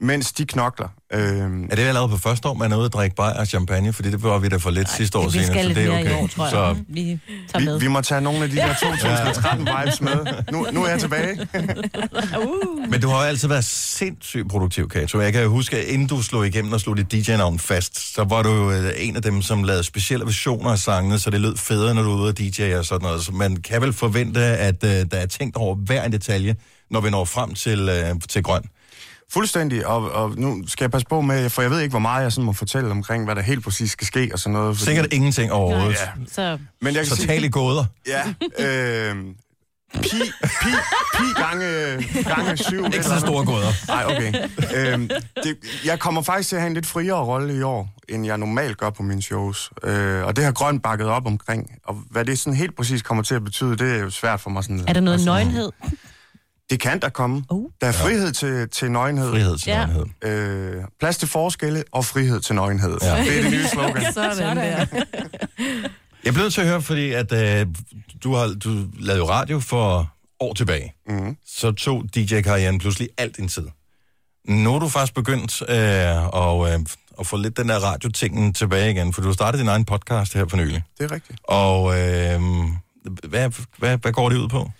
Mens de knokler. Øh, Er det allerede på første år, man er ude at drikke bajer og champagne? Fordi det var vi da for lidt sidste år Vi senere, skal så det er mere okay. i år, tror jeg. Så Vi tager med. vi, vi må tage nogle af de der 2013-vibes med. Nu, nu er jeg tilbage. Men du har jo altid været sindssygt produktiv, Kato. Jeg kan jo huske, at inden du slog igennem og slog dit DJ-navn fast, så var du jo øh, en af dem, som lavede specielle versioner af sangene, så det lød federe, når du er ude at DJ og sådan noget. Så man kan vel forvente, at uh, der er tænkt over hver en detalje, når vi når frem til, uh, til grøn. Fuldstændig, og, og nu skal jeg passe på med, for jeg ved ikke, hvor meget jeg sådan må fortælle omkring, hvad der helt præcis skal ske og sådan noget. Fordi, Sikkert ingenting overhovedet. Ja. Så Men jeg kan Så sige, tal i gåder. Ja, øh, pi, pi, pi gange, gange syv. Ikke så store gåder. Nej, okay. Øhm, det, jeg kommer faktisk til at have en lidt friere rolle i år, end jeg normalt gør på mine shows. Øh, og det har Grøn bakket op omkring. Og hvad det sådan helt præcis kommer til at betyde, det er jo svært for mig sådan... er der noget sådan- nøgenhed? Det kan der komme. Uh. Der er frihed til, til nøgenhed. Frihed til Ja. ja. Øh, plads til forskelle og frihed til nøgenhed. Ja. Ja. Det er det nye slogan. Sådan der. Jeg blev nødt til at høre, fordi at, øh, du, har, du lavede jo radio for år tilbage. Mm. Så tog DJ-karrieren pludselig alt din tid. Nu er du faktisk begyndt øh, og, øh, at få lidt den der radiotingen tilbage igen, for du startede din egen podcast her for nylig. Det er rigtigt. Og øh, hvad, hvad, hvad går det ud på?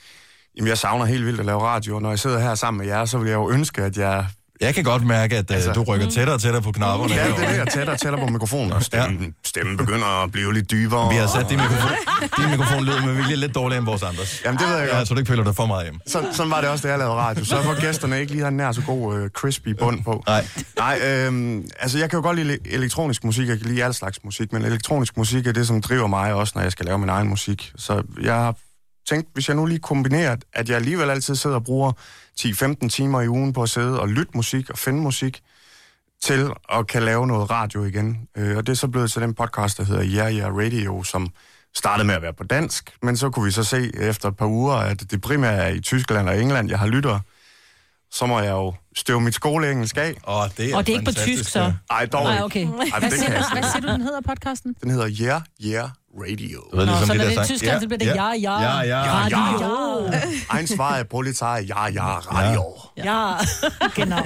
Jamen, jeg savner helt vildt at lave radio, og når jeg sidder her sammen med jer, så vil jeg jo ønske, at jeg... Jeg kan godt mærke, at øh, Altså- du rykker tættere og tættere på knapperne. Ja, det er det, jeg tættere og tættere på mikrofonen, og stemmen, stemmen begynder at blive lidt dybere. Vi har sat din mikrofon, din mikrofon lyder med vilje lidt dårligere end vores andres. Jamen, det ved jeg Ja, godt. så du ikke føler dig for meget hjem. Så, sådan var det også, da jeg lavede radio. Så for gæsterne ikke lige har nær så god øh, crispy bund på. Nej. Nej, øh, altså jeg kan jo godt lide elektronisk musik, jeg kan lide al slags musik, men elektronisk musik er det, som driver mig også, når jeg skal lave min egen musik. Så jeg har tænkt, hvis jeg nu lige kombinerer, at jeg alligevel altid sidder og bruger 10-15 timer i ugen på at sidde og lytte musik og finde musik, til at kan lave noget radio igen. Øh, og det er så blevet til den podcast, der hedder Yeah Yeah Radio, som startede med at være på dansk, men så kunne vi så se efter et par uger, at det primært er i Tyskland og England, jeg har lyttere. Så må jeg jo støve mit skoleengelsk af. Åh, det er Og det er ikke på tysk, så? ja. Ej, dog Nej, ikke. okay. Ej, men Hvad siger, hvad siger du, den hedder, podcasten? Den hedder Yeah Yeah Radio. Du ved, Nå, ligesom så de når der det er. Tyskland, så bliver det ja, ja. Ja, ja. Radio. Ein, zwei, Polizei, ja, ja, radio. Ja, genau.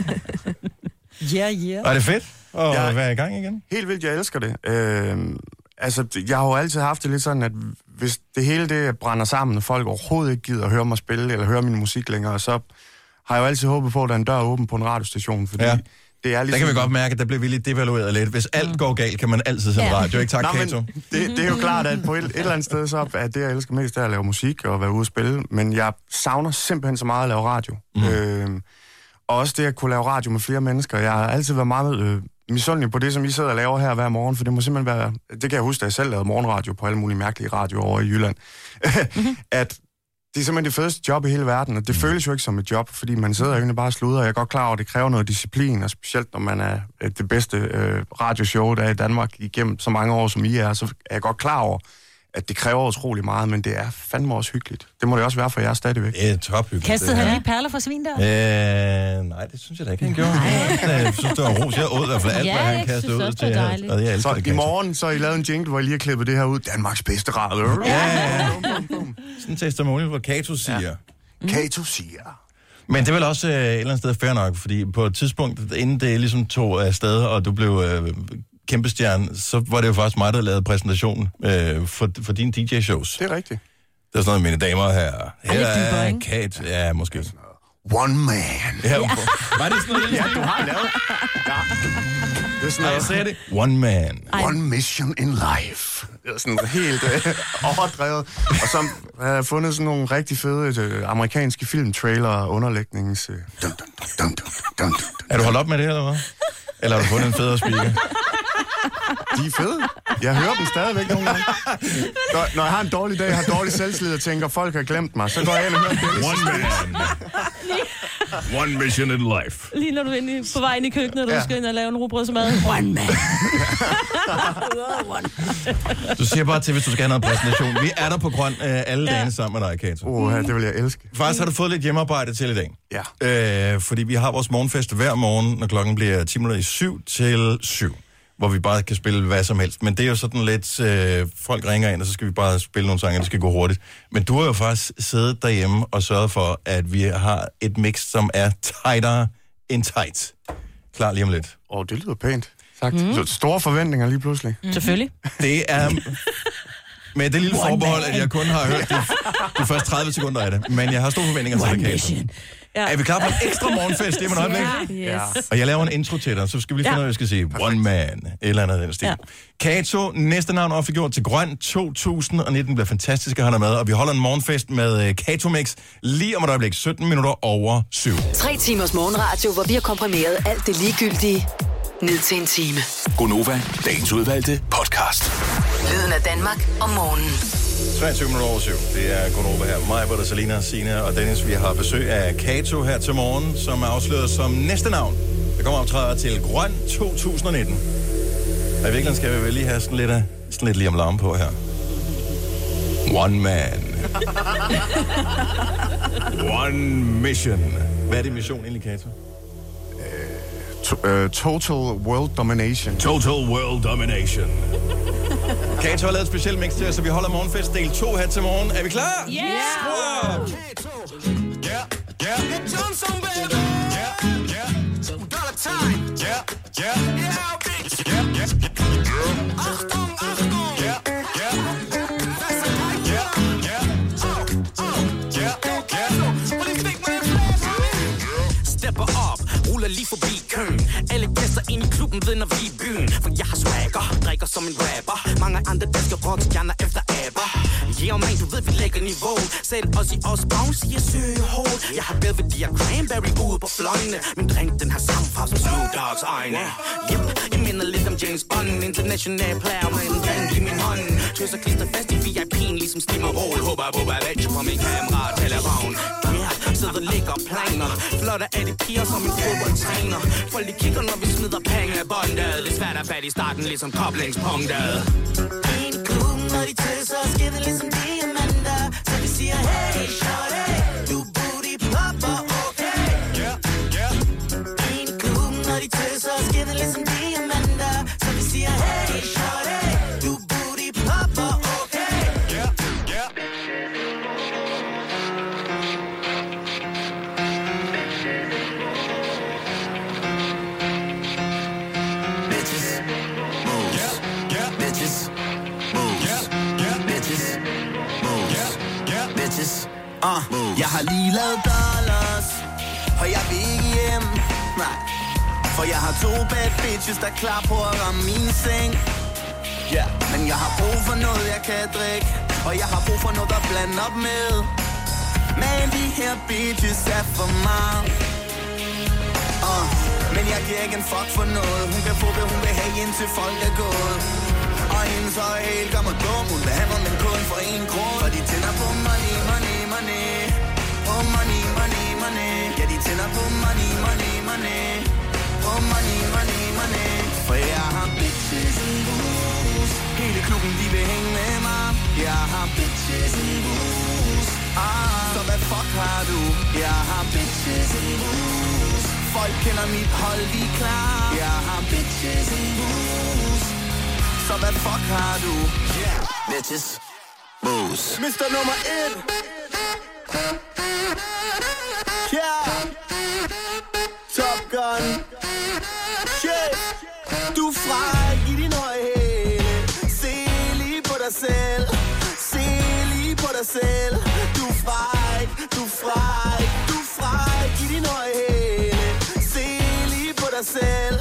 Ja, ja. Er det fedt at Ja. være i gang igen? Helt vildt, jeg elsker det. Øh, altså, jeg har jo altid haft det lidt sådan, at hvis det hele det brænder sammen, og folk overhovedet ikke gider at høre mig spille, eller høre min musik længere, så har jeg jo altid håbet på, at der er en dør åben på en radiostation, fordi Ja. Det er Der ligesom... kan vi godt mærke, at der bliver vi lidt devalueret lidt. Hvis alt går galt, kan man altid sende Ja. radio. Ikke tak, Nå, Kato? men det, det er jo klart, at på et, et eller andet sted, så er det, jeg elsker mest, det er at lave musik og være ude og spille. Men jeg savner simpelthen så meget at lave radio. Mm. Øh, og også det at kunne lave radio med flere mennesker. Jeg har altid været meget øh, misundelig på det, som I sidder og laver her hver morgen, for det må simpelthen være... Det kan jeg huske, da jeg selv lavede morgenradio på alle mulige mærkelige radioer over i Jylland. at det er simpelthen det fedeste job i hele verden, og det føles jo ikke som et job, fordi man sidder jo egentlig bare og sluder. Jeg er godt klar over, at det kræver noget disciplin, og specielt når man er øh, det bedste øh, radioshow, der er i Danmark igennem så mange år, som I er, så er jeg godt klar over, at det kræver utrolig meget, men det er fandme også hyggeligt. Det må det også være for jer stadigvæk. Er tophyggeligt. Kastede han lige perler for svin der? Øh, nej, det synes jeg da ikke, han gjorde. Jeg synes, det var ros. Jeg åd i hvert fald alt, Ja, hvad han kastede ud til. er dejligt. Og jeg Så i morgen, så har I lavet en jingle, hvor I lige har klippet det her ud. Danmarks bedste radio. Ja, ja, ja. Sådan en testimonial, hvor Kato siger. Ja. Kato siger. Men det er vel også øh, et eller andet sted fair nok, fordi på et tidspunkt, inden det ligesom tog afsted, og du blev øh, kæmpestjerne, så var det jo faktisk mig, der lavede præsentationen øh, for, for dine DJ-shows. Det er rigtigt. Det er sådan noget, mine damer og herrer. Her er? Kate. Ja, måske. One man. Ja, var det sådan noget? Ja, du har lavet. Ja. Det er sådan jeg noget. sagde det. One man. One mission in life. Det er sådan helt øh, overdrevet. Og så har jeg fundet sådan nogle rigtig fede øh, amerikanske filmtrailer og underlægnings... Øh, dun, dun, dun, dun, dun, dun, dun. Er du holdt op med det, eller hvad? Eller har du fundet en federe speaker? De er fede. Jeg hører dem stadigvæk nogle gange. Når, når jeg har en dårlig dag, har dårlig selvslid og tænker, folk har glemt mig, så går jeg ind og hører Dennis. One man. One mission in life. Lige når du er inde på vej ind i køkkenet, og du Ja. skal ind og lave en rugbrødsmad. One man. Du siger bare til, hvis du skal have noget præsentation. Vi er der på grøn øh, alle dagene sammen med dig, Kato. Oh, det vil jeg elske. Faktisk har du fået lidt hjemmearbejde til i dag. Ja. Øh, fordi vi har vores morgenfest hver morgen, når klokken bliver 10 minutter i syv til syv. Hvor vi bare kan spille hvad som helst. Men det er jo sådan lidt, øh, folk ringer ind, og så skal vi bare spille nogle sange, og det skal gå hurtigt. Men du har jo faktisk siddet derhjemme og sørget for, at vi har et mix, som er tightere end tight. klar lige om lidt. Åh, oh, det lyder pænt. Sagt. Mm. Store forventninger lige pludselig. Mm. Selvfølgelig. Det er med det lille forbehold, at jeg kun har hørt de, de første 30 sekunder af det. Men jeg har store forventninger til det. Ja. Er vi klar på en ekstra morgenfest lige om et øjeblik? Ja. Yes. Og jeg laver en intro til dig, så skal vi lige finde Ja. ud af, hvad vi skal sige. One man, et eller andet den stil. Ja. Kato, næste navn offentliggjort til Grøn 2019, bliver fantastisk at have dig med. Og vi holder en morgenfest med øh, Kato Mix lige om et øjeblik, 17 minutter over 7. Tre timers morgenradio, hvor vi har komprimeret alt det ligegyldige ned til en time. Gonova, dagens udvalgte podcast. Lyden af Danmark om morgenen. 23 minutter over 7. Det er Gunova her. Mig, Britta, Salina, Sina og Dennis. Vi har besøg af Kato her til morgen, som er afsløret som næste navn. Der kommer optræder til Grøn 2019. Og i virkeligheden skal vi vel lige have sådan lidt, af- sådan lidt lige om larm på her. One man. One mission. Hvad er det mission egentlig, Kato? Uh, total world domination. Total World Domination. Kato har lavet et specielt mix til os, så vi holder morgenfest del 2 her til morgen. Er vi klar? Yeah! Yeah, yeah. Get Johnson, baby. Yeah, yeah. Dollar time. Yeah, yeah. Yeah, bitch. Yeah, yeah. Achtung, gæster ind ved, når vi er i byen For jeg har swagger, drikker som en rapper. Mange andre danske rockstjerner efter aber Yeah man, du ved vi lægger niveau. Selv os i os bounce, siger søge hold Jeg har Belvedere Cranberry ude på fløjene. Min drink, den har samme farve som Snoop Dogs øjne. Yep, jeg minder lidt om James Bond. International player med en drink i min hånd. Tøs og klister fast i VIP'en ligesom Stim og Roll Hubba bubba letch på min kamera og telefon Yeah, sidder ligger og planer. Flotte er de piger som en fodboldtræner. Folk de kigger når vi smider penge af båndet Det er svært at fatte i starten ligesom koblingspunktet i klubben, når de tøser og skinner ligesom diamanter. Så vi siger, hey, shorty, du booty popper, okay? Yeah, yeah. I klubben, når de tøser og skinner ligesom uh. Jeg har lige lavet dollars, og jeg vil ikke hjem. Nej, for jeg har to bad bitches, der er klar på at ramme min seng. Yeah. men jeg har brug for noget, jeg kan drikke, og jeg har brug for noget, der blander op med. Men de her bitches er for meget. Uh, men jeg giver ikke en fuck for noget Hun kan få hvad hun vil have indtil folk er gået Og hendes øje helt gør mig dum Hun vil have mig, men kun for en grund For de tænder på money, money, money. Oh money, money, money. Ja, de tænder på money, money, money. Oh money, money, money. For jeg har bitches i hus Hele klubben, de vil hænge med mig. Jeg har bitches i hus Ah, så hvad fuck har du? Jeg har bitches i hus Folk kender mit hold, vi er klar. Jeg har bitches i hus Så hvad fuck har du? Yeah. Bitches, moves Mr. nummer et. Yeah. Top Gun. Shit. Du er fræk i din høje hæle. Se lige på dig selv. Se lige på dig selv. Du er fræk, du er fræk, du er fræk i din høje hæle. Se lige på dig selv.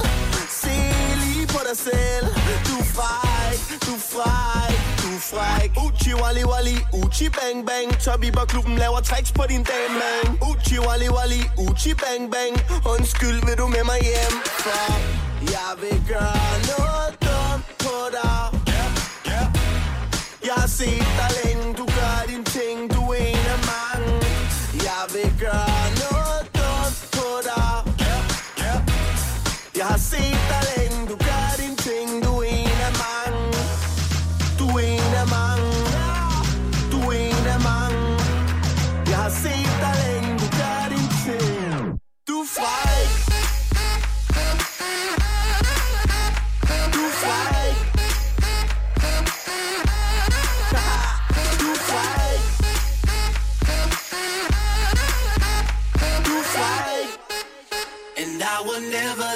Se lige på dig selv. Du er fræk, du er fræk, du er fræk. Uchi wali wali, uchi bang bang. Top klubben laver tricks på din dame, man. Uchi wali wali, uchi bang bang. Undskyld, vil du med mig hjem? For jeg vil gøre noget dumt på dig. Jeg har set dig længe, du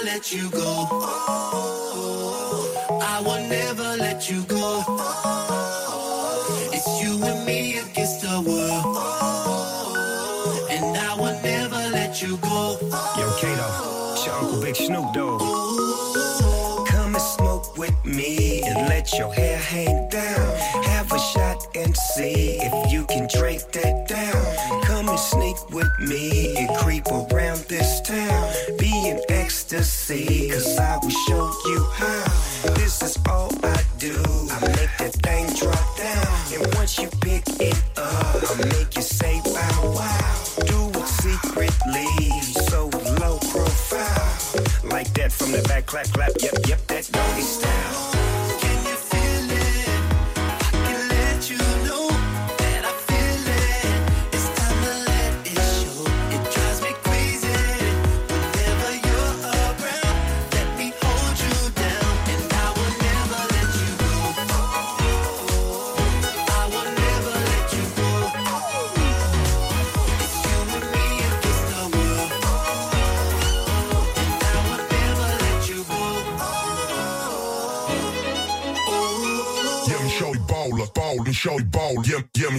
let you go. Oh, I will never let you go. Oh, It's you and me against the world. Oh, And I will never let you go. Yo, Kato, it's your Uncle Big Snoop Dogg. Oh, Come and smoke with me and let your hair hang down. Have a shot and see if you can drink that down. Come and sneak with me and creep around this town. In ecstasy, cause I will show you how. This is all I do. I make that thing drop down. And once you pick it up, I make you say bow wow. Do it secretly, so low profile. Like that from the back, clap, clap, yep, yep, that doggy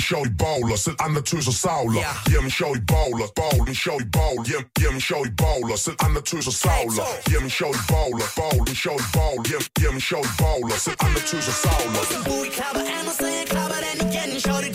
Jamen i bowler, selv andre tøser savler. Jamen sjov i bowler, bowlen sjov i bowl. Hjem, Jamen i bowler, selv andre tøser savler. Jamen i bowler, bowlen sjov i bowl. Hjem, Jamen i bowler, selv andre tøser savler. Booty klapper an, og så jeg klapper den igen. Shorty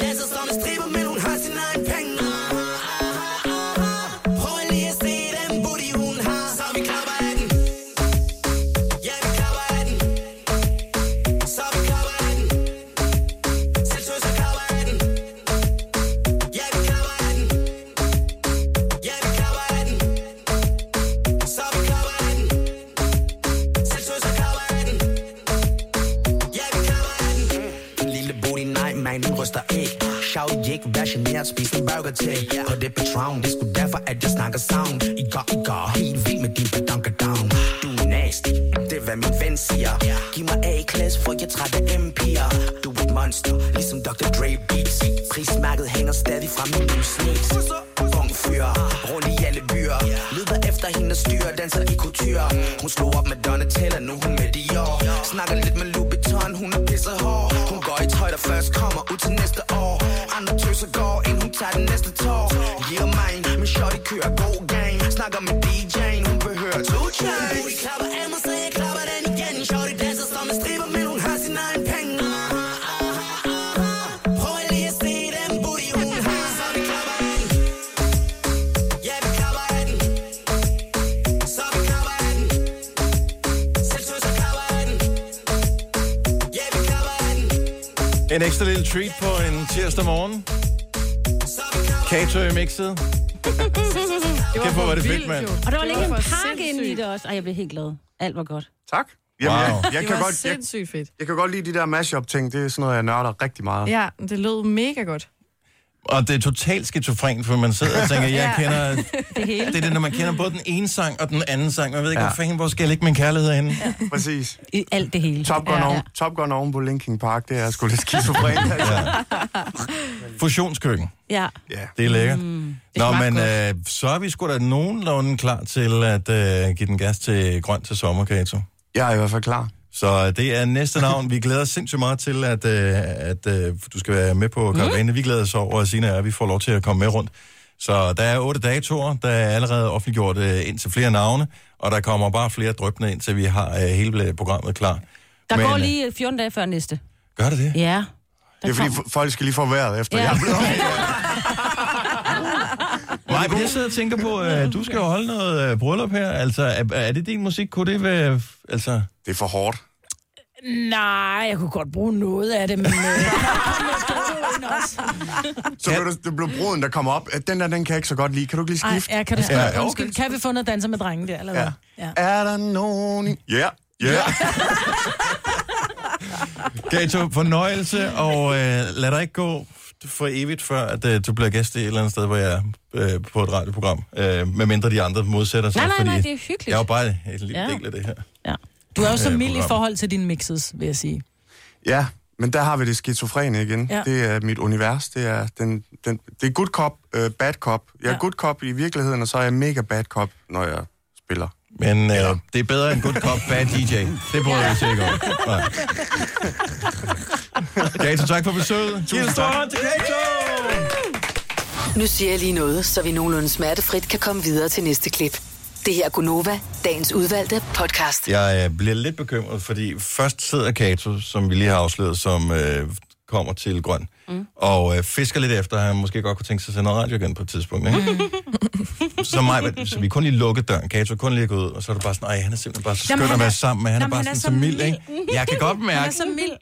ikke, vær generet, spis en burger til Og det er Patron, det sgu derfor, at jeg snakker sound. I går, I går, helt vild med din badonkedon Du er nasty, det er hvad min ven siger. Giv mig A-klasse, for jeg træt af M-piger Du er et monster, ligesom Dr. Dre beats. Prismærket hænger stadig fra min nye sneaks. Ung fyr, rundt i alle byer. Lyder efter hende styrer, danser i couture. Hun slog op med Donatella, nu hun med Dior Snakker lidt med Louboutin, hun er pisset hård. Hun går i tøj, der først kommer ud til næste år andre tøser går, inden hun tager den næste tår Yeah, man, min shorty kører god gang. Snakker med DJ'en, hun behøver to Booty chains En ekstra lille treat på en tirsdag morgen. Kato i mixet. Kæft, hvor var det fedt, mand. Og der var lige Det en var pakke ind i det også. Ej, jeg blev helt glad. Alt var godt. Tak. Jamen, Wow. jeg, jeg, Det kan var godt, jeg, sindssygt fedt. jeg kan godt lide de der mashup-ting. Det er sådan noget, jeg nørder rigtig meget. Ja, det lød mega godt. Og det er totalt skizofrent, for man sidder og tænker, jeg Ja. kender... Det hele. Det er det, når man kender både den ene sang og den anden sang. Man ved ikke, Ja. hvor fanden, hvor skal jeg lægge min kærlighed henne? Præcis. I alt det hele. Top Gun, Ja, ja, ja. oven, Top Gun oven på Linkin Park, det er sgu lidt skizofrent. Altså. Fusionskøkken. Ja. Ja. Det er lækkert. Mm, Nå, smagte men øh, så er vi sgu da nogenlunde klar til at øh, give den gas til grønt til sommer, Kato. Jeg er i hvert fald klar. Så det er næste navn. Vi glæder os sindssygt meget til, at, øh, at øh, du skal være med på karavanen. Mm. Vi glæder os over, at Sina og vi får lov til at komme med rundt. Så der er otte datoer, der er allerede offentliggjort øh, ind til flere navne, og der kommer bare flere drøbende ind, til vi har øh, hele programmet klar. Der Men, går øh, lige 14 dage før næste. Gør det det? Ja. Det er fordi, folk skal lige få vejret efter. Ja. Jeg er blevet Nej, men jeg sidder og tænker på, at du skal jo holde noget øh, bryllup her. Altså, er, er det din musik? Kunne det være... Altså... Det er for hårdt. Nej, jeg kunne godt bruge noget af det, men... Øh, Så blev det, det blev bruden, der kommer op. Den der, den kan jeg ikke så godt lide. Kan du ikke lige Ej, skifte? ja, kan du Ja, ja, okay. Kan vi få noget danser med drenge der, eller hvad? Ja. Ja. Er der nogen... Ja, ja. Gato, fornøjelse, og øh, lad dig ikke gå for evigt, før at, øh, du bliver gæst i et eller andet sted, hvor jeg er øh, på et radioprogram. Øh, medmindre de andre modsætter sig. Nej, nej, fordi nej, det er hyggeligt. Jeg er jo bare en lille Ja. del af det her. Ja. Du er jo så Øh, mild i forhold til dine mixes, vil jeg sige. Ja, men der har vi det skizofrene igen. Ja. Det er mit univers. Det er, den, den, det er good cop, uh, bad cop. Jeg er Ja. good cop i virkeligheden, og så er jeg mega bad cop, når jeg spiller Men øh, det er bedre end good cop, bad DJ. Det jeg sig ikke om. Kato, tak for besøget. Stor hånd til Kato! Nu siger jeg lige noget, så vi nogenlunde smertefrit kan komme videre til næste klip. Det her er Gunova, dagens udvalgte podcast. Jeg øh, bliver lidt bekymret, fordi først sidder Kato, som vi lige har afsløret, som øh, kommer til Grøn, mm. og øh, fisker lidt efter, at han måske godt kunne tænke sig at sende noget radio igen på et tidspunkt. Ikke? så, mig, så vi kun lige lukket døren. Kato er kun lige gået ud, og så er det bare sådan, nej, han er simpelthen bare så skøn Jamen, at være er- sammen med. Han er Jamen, bare han sådan er så så mild, ikke? Jeg kan godt Han er mærke, så mild.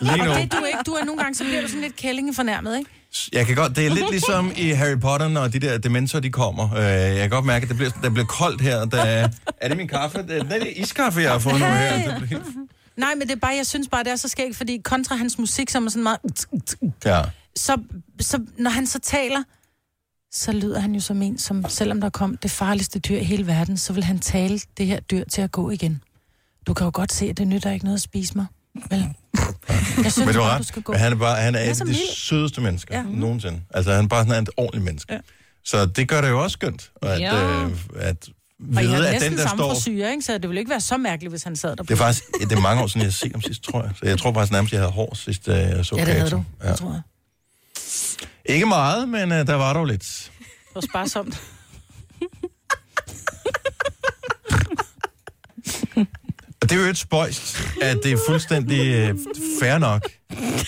lige nu, Og det er du ikke. Du er nogle gange, så bliver du sådan lidt kællinge fornærmet, ikke? Jeg kan godt, det er lidt ligesom i Harry Potter, når de der dementorer, de kommer. Øh, jeg kan godt mærke, at det bliver, der bliver koldt her. Der er, det min kaffe? Det er, det er iskaffe, jeg har fået nu her. Det bliver helt- Nej, men det er bare, jeg synes bare, det er så skægt, fordi kontra hans musik, som er sådan meget... Ja. Så, så når han så taler, så lyder han jo som en, som selvom der kom det farligste dyr i hele verden, så vil han tale det her dyr til at gå igen. Du kan jo godt se, at det nytter ikke noget at spise mig. Vel? Jeg synes Men du har bare, du ret. skal gå. Han er, bare, han er, Han er et af de mild. sødeste mennesker ja. Ja. nogensinde. Altså, han er bare sådan et ordentligt menneske. Ja. Så det gør det jo også skønt, at, Ja. øh, at Og I har vide, at den, der samme står... frisyr, ikke? Så det ville ikke være så mærkeligt, hvis han sad der. Det er faktisk det er mange år siden, jeg har set ham sidst, tror jeg. Så jeg tror faktisk nærmest, jeg havde hår sidst, øh, jeg så Ja, det havde du. Ja. Tror jeg. Ikke meget, men øh, der var dog lidt. Det var sparsomt. Og det er jo et spøjst, at det er fuldstændig øh, fair nok,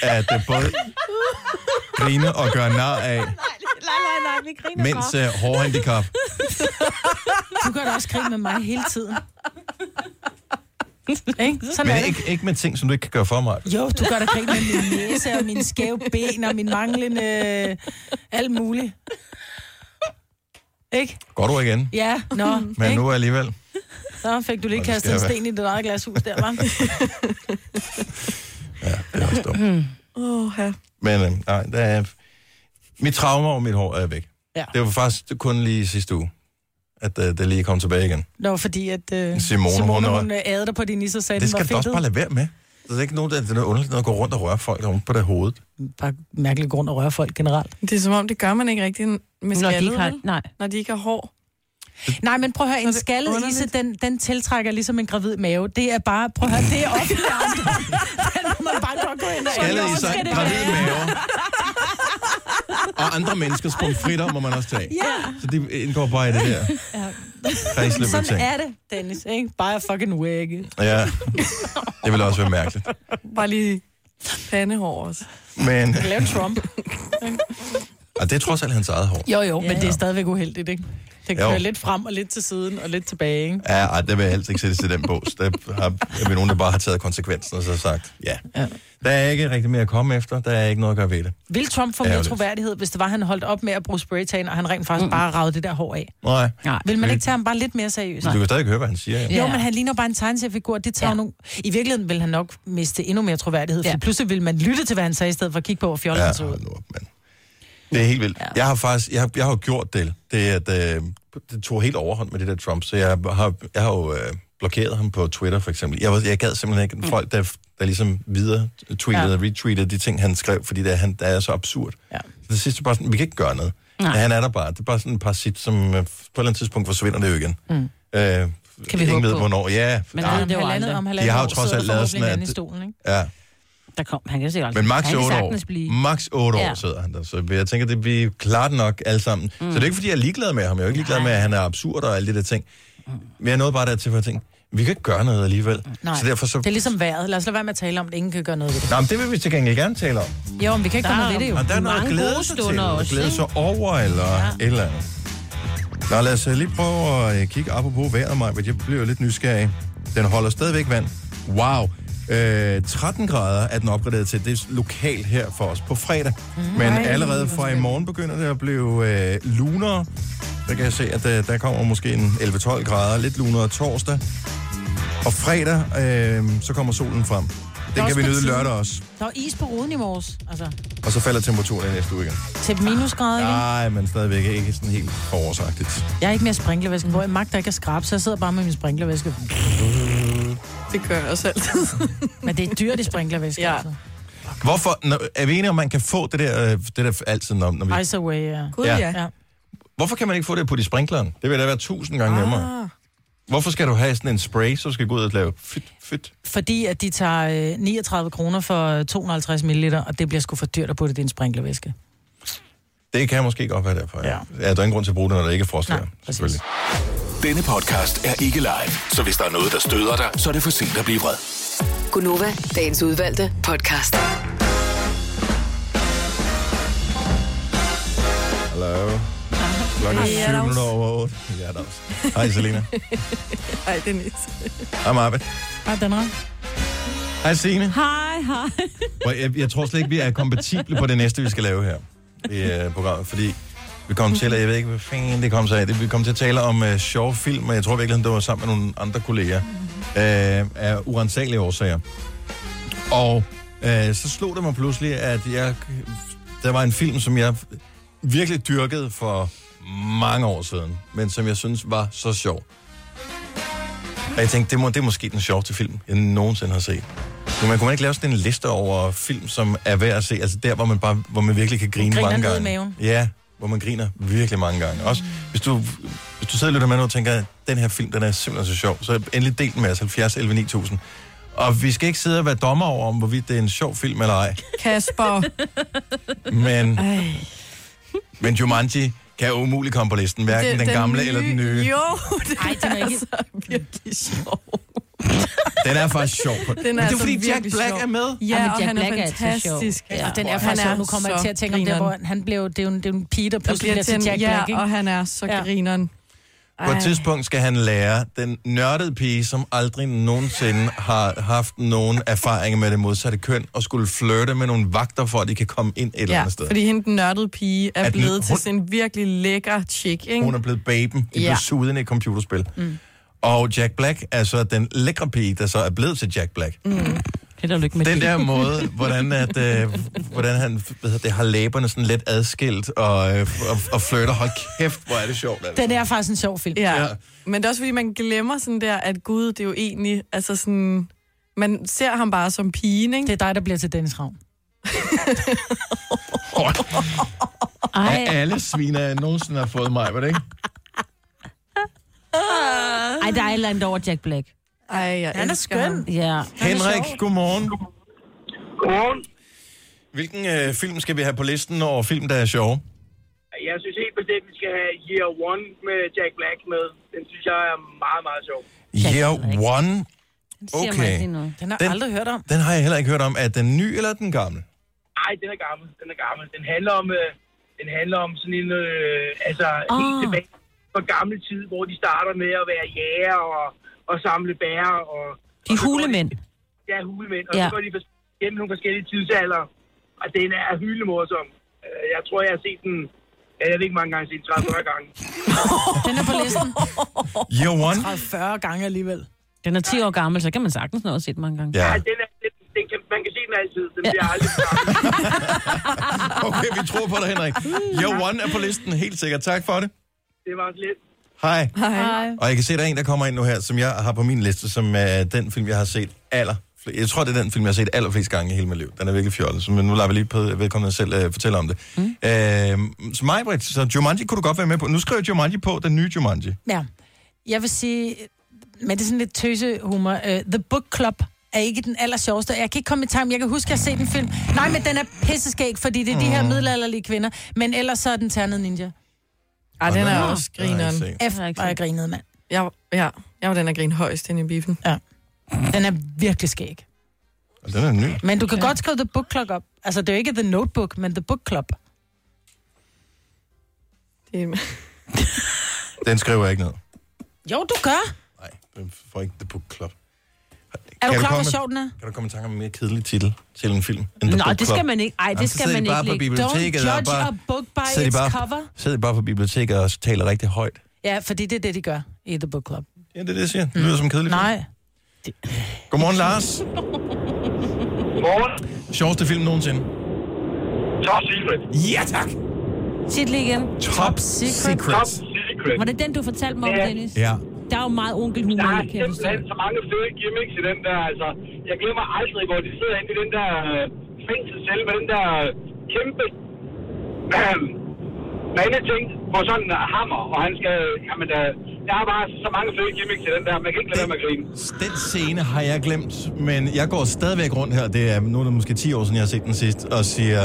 at det både grine og gøre nar af, Nej, nej, nej, vi griner mens øh, hårhandicap. Du gør da også krig med mig hele tiden. ikke? Sådan er Men det. ikke, ikke med ting, som du ikke kan gøre for mig. Jo, du gør da krig med min næse og mine skæve ben og min manglende... øh, alt muligt. Ikke? Går du igen? Ja, nå. Men ikke? nu alligevel. Så fik du lige Nå, det kastet en sten i dit eget glashus der, var. Det er også dumt. Åh, ja. Men øh, nej, der er... Mit traume over mit hår er væk. Ja. Det var faktisk kun lige sidste uge, at øh, det lige kom tilbage igen. Nå, fordi at uh, Simone, Simone hun- hun øh, ædede dig på din is og sagde, Det skal du også bare lade være med. Det er ikke nogen, der, det er noget underligt noget at gå rundt og røre folk rundt på det hoved. Bare mærkelig grund at røre folk generelt. Det er som om, det gør man ikke rigtig med Når de ikke har- nej. Når de ikke har hår. Nej, men prøv at høre, en det skaldet isse, den, den tiltrækker ligesom en gravid mave. Det er bare, prøv at høre, det er offentlig. Den må man bare godt gå ind og Skaldet Jo, i sig, skal det gravid mave. Og andre menneskers pomfritter må man også tage. Ja. Så det indgår bare i det der Ja. kredsløb Sådan ting. er det, Dennis. Ikke? Bare a fucking wig. Ja, det vil også være mærkeligt. Bare lige pandehår også. Men, Lav Trump. og det er trods alt hans eget hår. Jo, jo, men Ja. det er stadigvæk uheldigt, ikke? Jo. kører lidt frem og lidt til siden og lidt tilbage, ikke? Ja, ej, det vil jeg helst ikke sætte til den bås. Der har, er vi nogen, der bare har taget konsekvensen og så sagt, ja. Ja. Der er ikke rigtig mere at komme efter. Der er ikke noget at gøre ved det. Vil Trump få mere troværdighed, hvis det var, han holdt op med at bruge spraytan, og han rent faktisk mm. bare ragede det der hår af? Nej. Nej. Vil man ikke tage ham bare lidt mere seriøst? Du kan stadig høre, hvad han siger. Ja. Jo, men han ligner bare en tegneseriefigur. Det tager ja. nogle... I virkeligheden vil han nok miste endnu mere troværdighed, for Ja. pludselig vil man lytte til, hvad han sagde, i stedet for at kigge på, hvor fjollet Ja, han så ud. nu mand. Det er helt vildt. Ja. Jeg har faktisk, jeg har, jeg har jo gjort det. Det, er, at, øh, det tog helt overhånd med det der Trump, så jeg har, jeg har jo øh, blokeret ham på Twitter for eksempel. Jeg, var- jeg gad simpelthen ikke mm. folk, der, der ligesom videre tweetede og retweetede de ting, han skrev, fordi det er, han, det er så absurd. Ja. Så det sidste bare sådan, vi kan ikke gøre noget. Nej. Ja, han er der bare. Det er bare sådan en parasit, som øh, på et eller andet tidspunkt forsvinder det jo igen. Mm. Øh, Kan vi ingen ved, på. hvornår. Ja, Men ja. det jo halvandet, aldrig. om De halvandet har jo trods alt lavet sådan, at- stolen, ikke? ja. Der kom, han kan sikkert. Men max han kan 8 år. Blive... Max 8 år Ja. sidder han der. Så jeg tænker, det vi klarer det nok alle sammen. Mm. Så det er ikke, fordi jeg er ligeglad med ham. Jeg er jo ikke ligeglad med, at han er absurd og alle de der ting. Men jeg nåede bare dertil, for at tænke, vi kan ikke gøre noget alligevel. Nej, Så derfor så... det er ligesom vejret. Lad os lade være med at tale om, at ingen kan gøre noget ved det. Nå, men det vil vi til gengæld gerne tale om. Jo, men vi kan ikke Der gøre noget ved det jo. Og der er noget at Mange glæde sig til, også, glæde sig over, eller ja. et eller andet. Nå, lad os øh, lige prøve at øh, kigge apropos vejret, mig, jeg bliver lidt nysgerrig. Den holder stadigvæk vand. Wow. Øh, 13 grader er den opgraderet til. Det er lokalt her for os på fredag. Mm. Men allerede fra i morgen begynder det at blive øh, lunere. Der kan jeg se, at øh, der kommer måske en 11-12 grader. Lidt lunere torsdag. Og fredag, øh, så kommer solen frem. Den også kan vi nyde lørdag også. Der var is på ruden i morges. Altså, Og så falder temperaturen i næste uge igen. til minusgrader igen. Nej, men stadigvæk ikke sådan helt forårsagtigt. Jeg er ikke mere sprinklervæske, hvor jeg magter ikke at skrabe, så jeg sidder bare med min sprinklervæske. Det gør jeg også altid. Men det er dyrt i sprinklervæske, Ja. altså. Hvorfor, når, er vi enige om, man kan få det der, øh, det der altid, når, når vi... Ice away, ja. Gud, Ja. ja. Hvorfor kan man ikke få det på de sprinkleren? Det vil da være tusind gange nemmere. Ah. Hvorfor skal du have sådan en spray, så du skal gå ud og lave fyt, fyt? Fordi at de tager øh, 39 kroner for 250 ml, og det bliver sgu for dyrt at putte det i en sprinklervæske. Det kan måske godt være derfor, ja. ja. Der er ingen grund til at bruge det, når der ikke er frost her, selvfølgelig. Denne podcast er ikke live, så hvis der er noget, der støder dig, så er det for sent at blive vred. Gunova, dagens udvalgte podcast. Hallo. Klokken er Hej, 7 Adams. minutter over 8. Ja, der også. Hej, Selina. Ej, Dennis. Hej, Marvind. Hej, Danmark. Hej, Signe. Hej, hej. Jeg, jeg tror slet ikke, vi er kompatible på det næste, vi skal lave her i uh, programmet, fordi vi kom til, at jeg ved ikke, hvad fanden det kom sig af. Det- Vi kom til at tale om uh, sjove film, og jeg tror virkelig, det var sammen med nogle andre kolleger uh, af urensagelige årsager. Og uh, så slog det mig pludselig, at jeg, der var en film, som jeg virkelig dyrkede for mange år siden, men som jeg synes var så sjov. Og jeg tænkte, det, må, det er måske den sjoveste film, jeg nogensinde har set. Men man kunne man ikke lave sådan en liste over film, som er værd at se? Altså der, hvor man, bare, hvor man virkelig kan grine mange ned i gange. maven. Ja, hvor man griner virkelig mange gange. Også hvis du, hvis du sidder og lytter med nu og tænker, at den her film, den er simpelthen så sjov, så endelig del den med os, 70 11 9000. Og vi skal ikke sidde og være dommer over, om hvorvidt det er en sjov film eller ej. Kasper. Men, Ej. men Jumanji kan umuligt komme på listen, hverken den, den gamle eller den nye. Jo, det Ej, den er ikke... altså virkelig sjov. Den er faktisk sjov. Den er men det er altså fordi Jack Black sjov. er med. Ja, Jamen, og Jack han Black er er fantastisk. sjov. Ja, og den er faktisk sjov. Nu kommer jeg til at tænke om det, hvor han blev... Det er jo, det er en pige, der pludselig bliver til en- Jack ja, Black, ikke? og han er så Ja. grineren. På et tidspunkt skal han lære den nørdede pige, som aldrig nogensinde har haft nogen erfaring med det modsatte køn, og skulle flirte med nogle vagter, for at de kan komme ind et eller Ja, andet sted. fordi hende den nørdede pige er At blevet til hun- sådan en virkelig lækker chick, ikke? Hun er blevet baben. De Ja. blev suget ind i et computerspil. Mm. Og Jack Black er så den lækre pige, der så er blevet til Jack Black. Mm. Held og lykke med Den det. der måde, hvordan, at, øh, hvordan han hvad det, har læberne sådan lidt adskilt og, øh, og, og flirter. Hold kæft, hvor er det sjovt. Altså. Den er faktisk en sjov film. Ja. Ja. ja. Men det er også fordi, man glemmer sådan der, at Gud, det er jo egentlig, altså sådan, man ser ham bare som pigen, ikke? Det er dig, der bliver til Dennis Ravn. Ej, Af alle sviner, jeg nogensinde har fået mig, var det ikke? Ej, der er et eller andet over Jack Black. Ej, jeg Han er elsker skøn. ham. Ja. Henrik, godmorgen. Godmorgen. Hvilken øh, film skal vi have på listen over film, der er sjove? Jeg synes helt bestemt, vi skal have Year One med Jack Black med. Den synes jeg er meget, meget sjov. Year One. Siger mig Okay. ikke lige noget. Den har Den- jeg aldrig hørt om. Den har jeg heller ikke hørt om. Er den ny eller den gamle? Nej, den er gammel. Den er gammel. Den handler om, øh, den handler om sådan en, øh, altså Ah. helt tilbage fra gammel tid, hvor de starter med at være jæger og, og samle bær. Og, De er hulemænd. ja, hulemænd. Og Ja. så går de gennem nogle forskellige tidsalder. Og den er hyldende morsom. Øh, Jeg tror, jeg har set den, ja, jeg ved ikke mange gange, set den 30 gange. Den er på listen. Year One? 30-40 gange alligevel. Den er 10 år gammel, så kan man sagtens nå at se den mange gange. Ja. Ja, den er, den, den kan, man kan se den altid. Den bliver aldrig. Okay, vi tror på dig, Henrik. Year One er på listen, helt sikkert. Tak for det. Det var lidt. Hej. Hej. Og jeg kan se, at der er en, der kommer ind nu her, som jeg har på min liste, som er den film, jeg har set aller jeg tror, det er den film, jeg har set allerflest gange i hele mit liv. Den er virkelig fjollet, så men nu lader vi lige på vedkommende selv uh, fortælle om det. Mm. Uh, så mig, Britt, så Jumanji kunne du godt være med på. Nu skriver Jumanji på, den nye Jumanji. Ja. Jeg vil sige, men det er sådan lidt tøsehumor. Uh, The Book Club er ikke den aller sjoveste. Jeg kan ikke komme i tanke, jeg kan huske, at jeg har set en film. Nej, men den er pisseskæg, fordi det er de her middelalderlige kvinder. Men ellers så er den ternet ninja. Ej, den er også grineren. har jeg grinede, mand. Jeg, ja, jeg var den, der grinede højst inde i biffen. Den er virkelig skæg. Og Den er ny. Men du kan godt skrive The Book Club op. Altså, det er jo ikke The Notebook, men The Book Club. Det er, Den skriver jeg ikke ned. Jo, du gør. Nej, den får ikke The Book Club. Er du Kan klar, hvor sjov den er? Kan du komme i tanke om en mere kedelig titel til en film? End Book det skal man ikke. Ej, det så skal man ikke på biblioteket Don't judge bare... a book by its bare, cover. sidder de bare på biblioteket og taler rigtig højt. Ja, fordi det er det, de gør i The Book Club. Ja, det er det, jeg siger. Det lyder som en kedelig film. Nej. Godmorgen, Lars. Morgen. Sjoveste film nogensinde. Top Secret. Ja, tak. Sig det lige igen. Top Secret. Top Secret. Var det den, du fortalte mig om, Ja. Dennis? Ja. Der er jo meget Der onkelhumor er i, kan jeg forstå. simpelthen så mange fede gimmicks i den der, altså. Jeg glemmer aldrig, hvor de sidder inde i den der øh, fængselscelle med den der kæmpe øh, mandeting. på sådan en hammer, og han skal... Jamen, øh, der er bare så mange fede gimmicks til den der, man kan ikke lade være med at grine. Den scene har jeg glemt, men jeg går stadigvæk rundt her, det er nu er det måske 10 år siden, jeg har set den sidst, og siger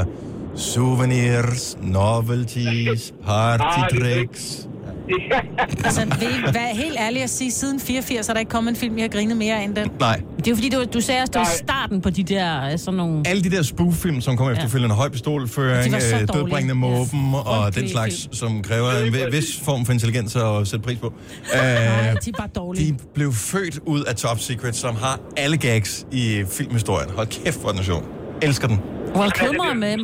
souvenirs, novelties, party tricks. Altså, I hvad, helt ærligt at sige, siden 84 er der ikke kommet en film, jeg har grinet mere af end den. Nej. Det er jo fordi, du, du sagde også, det var starten på de der øh, sådan nogle... Alle de der spoof-film, som kommer efterfølgende, høj pistolføring, De øh, dødbringende måben og den slags, som kræver en vi- vis form for intelligens at sætte pris på. Øh, Nej, de er bare dårlige. de blev født ud af Top Secret, som har alle gags i filmhistorien. Hold kæft, hvor den er sjov. Elsker den. Val Kilmer er med.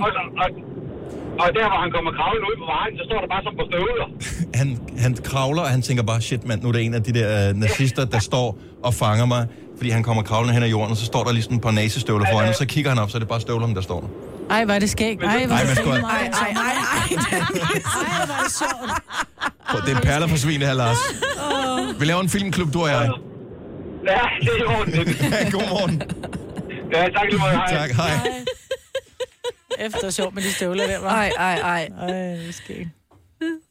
Og, der, hvor han kommer kravlende ud på vejen, så står der bare som på støvler. Han, han kravler, og han tænker bare, shit mand, nu er det en af de der øh, nazister, der står og fanger mig. Fordi han kommer kravlende hen ad jorden, og så står der lige sådan et par nazistøvler foran, og så kigger han op, så er det bare støvlerne, der står der. Ej, hvor er det skægt. Ej, hvor er det fint. Ej, ej, ej, ej. Ej, hvor er det sjovt. Det er perler for svin, det her, Lars. Vi laver en filmklub, du og jeg. Ja, det er i orden. Godmorgen. Ja, tak lige meget. Hej. Tak, hej. Efter sjovt med de støvler der, var. Ej, ej, ej. Ej, det er skægt.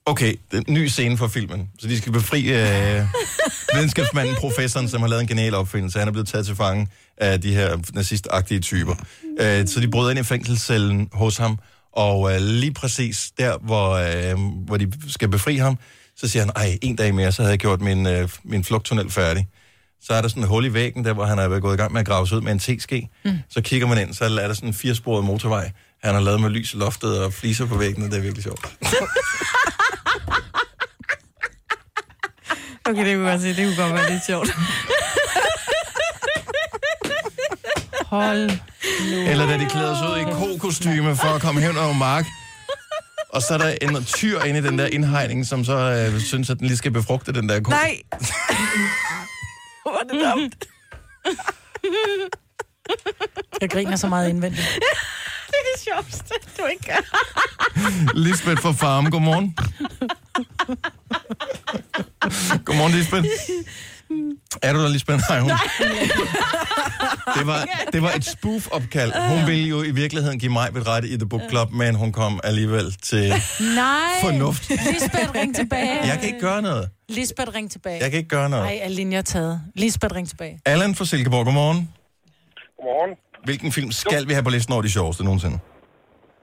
Okay, den ny scene for filmen. Så de skal befri øh, videnskabsmanden, professoren, som har lavet en genial opfindelse. Han er blevet taget til fange af de her nazistagtige typer. Øh, så de bryder ind i fængselscellen hos ham, og øh, lige præcis der, hvor, øh, hvor de skal befri ham, så siger han, ej, en dag mere, så havde jeg gjort min, øh, min flugttunnel færdig. Så er der sådan et hul i væggen, der hvor han er gået i gang med at grave sig ud med en teske. Mm. Så kigger man ind, så er der sådan en firesporet motorvej. Han har lavet med lys i loftet og fliser på væggene. Det er virkelig sjovt. Okay, det kunne godt se. Det kunne godt være lidt sjovt. Hold nu. Eller da de klæder sig ud i kokostyme for at komme hen over mark. Og så er der en tyr inde i den der indhegning, som så øh, synes, at den lige skal befrugte den der ko. Nej! Hvor er det dumt. Jeg griner så meget indvendigt. Det det sjoveste, du ikke gør. Lisbeth fra Farm, godmorgen. godmorgen, Lisbeth. Er du der, Lisbeth? Nej, hun. Det var, det var et spoof-opkald. Hun ville jo i virkeligheden give mig et ret i The Book Club, men hun kom alligevel til Nej. fornuft. Lisbeth, ring tilbage. Jeg kan ikke gøre noget. Lisbeth, ring tilbage. Jeg kan ikke gøre noget. Nej, er linjer taget. Lisbeth, ring tilbage. Allan fra Silkeborg, godmorgen. Godmorgen. Hvilken film skal vi have på listen over de sjoveste nogensinde?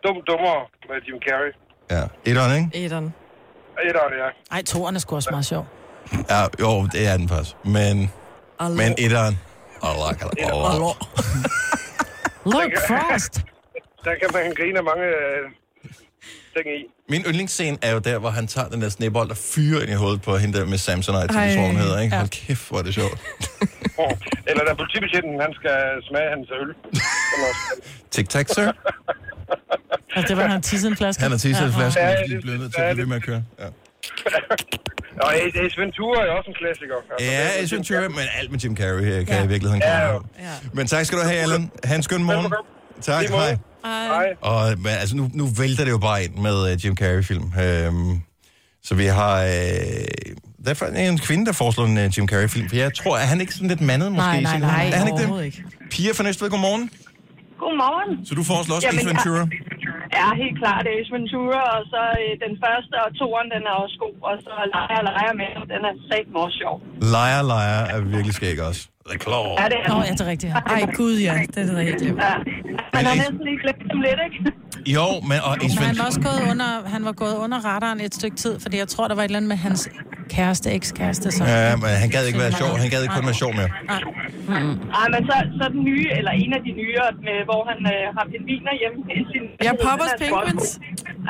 Dum dummer med Jim Carrey. Ja, etteren, ikke? Etteren. Etteren, ja. Ej, toeren er sgu også meget sjov. Ja, jo, det er den faktisk. Men, Allo. men etteren... Allah, Allah, Allah. Look, Frost. Der kan man grine af mange øh, ting i. Min yndlingsscene er jo der, hvor han tager den der snebold og fyrer ind i hovedet på hende der med Samsonite, som hun hedder, ikke? Ja. Hold kæft, hvor er det sjovt. Eller da politibetjenten, han skal smage hans øl. Tic-tac, sir. Altså, det var, han tissede en flaske. Han har tisset en flaske, Ja, og bliver nødt til ja, at blive ved med at køre. Ja. Og Ace Ventura er også en klassiker. Altså, Ja, det er- Ace Ventura, men alt med Jim Carrey her kan jeg i virkeligheden Ja, jo. Men tak skal du have, Allan. Ha' en skøn morgen. Tak, hej. Hej. Og men, altså, nu, nu vælter det jo bare ind med uh, Jim Carrey-film. Øhm, så vi har... Øh, der er en kvinde, der foreslår en uh, Jim Carrey-film. For jeg tror, er han ikke sådan lidt mandet måske? Nej, nej, nej, Er han ikke det? Pia fra Næstved, godmorgen. Godmorgen. Så du foreslår også Ace Ventura? Ja, helt klart Ace Ventura, og så øh, den første og toeren, den er også god, og så leger og leger med, den er satme også sjov. Liar, liar er virkelig skæg også. The Claw. Ja, det er Nå, ja, det er rigtigt. Ej, gud ja, det er det rigtigt. Ja. Man har næsten lige glemt dem lidt, ikke? Jo, men og Ace Men han var Ventura... også gået under, han var gået under radaren et stykke tid, fordi jeg tror, der var et eller andet med hans kæreste, ekskæreste. Så. Ja, men han gad ikke være sjov. Han gad ikke kun være sjov mere. Nej, men så, så den nye, eller en af de nye, med, hvor han øh, har pingviner hjemme i sin... Ja, Poppers den er Penguins.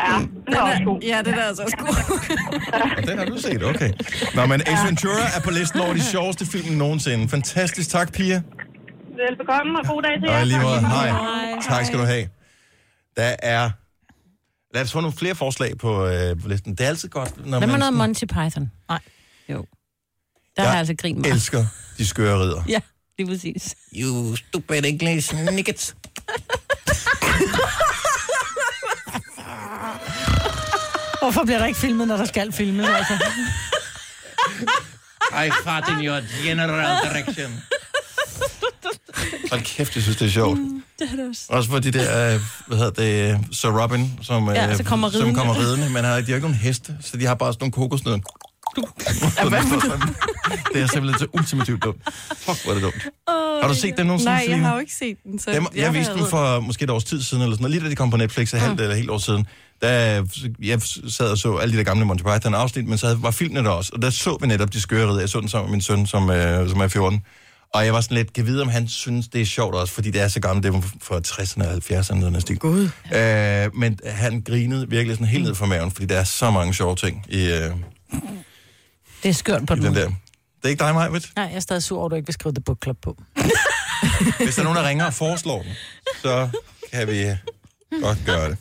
Ja, den er også god. Ja, det er altså også god. Den har du set, okay. Nå, men Ace Ventura er på listen over de sjoveste film nogensinde. Fantastisk. Tak, Pia. Velbekomme, og god dag til jer. Og i lige måde, hej. Hej. Tak skal du have. Der er... Lad os få nogle flere forslag på, øh, på listen. Det er altid godt, når Hvad med man noget Monty Python? Nej. Jo. Der har altså grin med. elsker de skøre ridder. Ja, lige præcis. You stupid English niggets. Hvorfor bliver der ikke filmet, når der skal filmes? Altså? I fart in your general direction. Hold kæft, jeg synes, det er sjovt. Det er det også. Også for de der, hvad hedder det, Sir Robin, som, Ja, øh, så kommer som kommer ridende. Men har, de har ikke nogen heste, så de har bare sådan nogle kokosnødder. det er simpelthen så ultimativt dumt. Fuck, hvor er det dumt. Oh, Har du set den nogensinde, Nej, jeg har jo ikke set den. Så Dem, jeg viste dem for måske et års tid siden, eller sådan noget, lige da de kom på Netflix, et halvt eller helt år siden. Der jeg sad og så alle de der gamle Monty Python afsnit, men så havde, var filmene der også, og der så vi netop de skøre ridder. Jeg så den sammen med min søn, som, øh, som er 14. Og jeg var sådan lidt, kan vide, om han synes, det er sjovt også, fordi det er så gammelt, det var fra 60'erne og 70'erne, den her stil. God. Øh, men han grinede virkelig sådan helt ned fra maven, fordi der er så mange sjove ting i, øh, Det er skørt på i den. den der. Det er ikke dig, Majved? Nej, jeg er stadig sur over, at du ikke vil skrive The Book Club på. Hvis der er nogen, der ringer og foreslår den, så kan vi godt gøre det.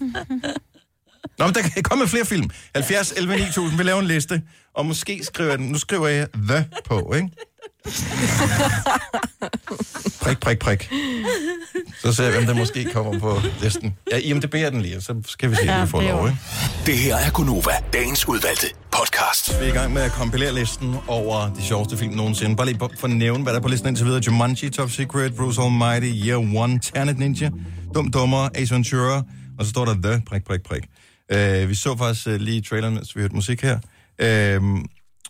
Nå, men der kan komme flere film. 70, 11, 9000. Vi laver en liste, og måske skriver jeg den. Nu skriver jeg The på, ikke? Prik, prik, prik. Så ser jeg, hvem der måske kommer på listen. Ja, IMDB'er den lige, så skal vi se, om vi får lov, ikke? Det her er Gunova, dagens udvalgte podcast. Vi er i gang med at kompilere listen over de sjoveste film nogensinde. Bare lige for at nævne, hvad der er på listen indtil videre. Jumanji, Top Secret, Bruce Almighty, Year One, Ternet Ninja, Dum Dummer, Ace Ventura, og så står der The, prik, prik, prik. Uh, vi så faktisk uh, lige traileren, mens vi hørte musik her. Uh,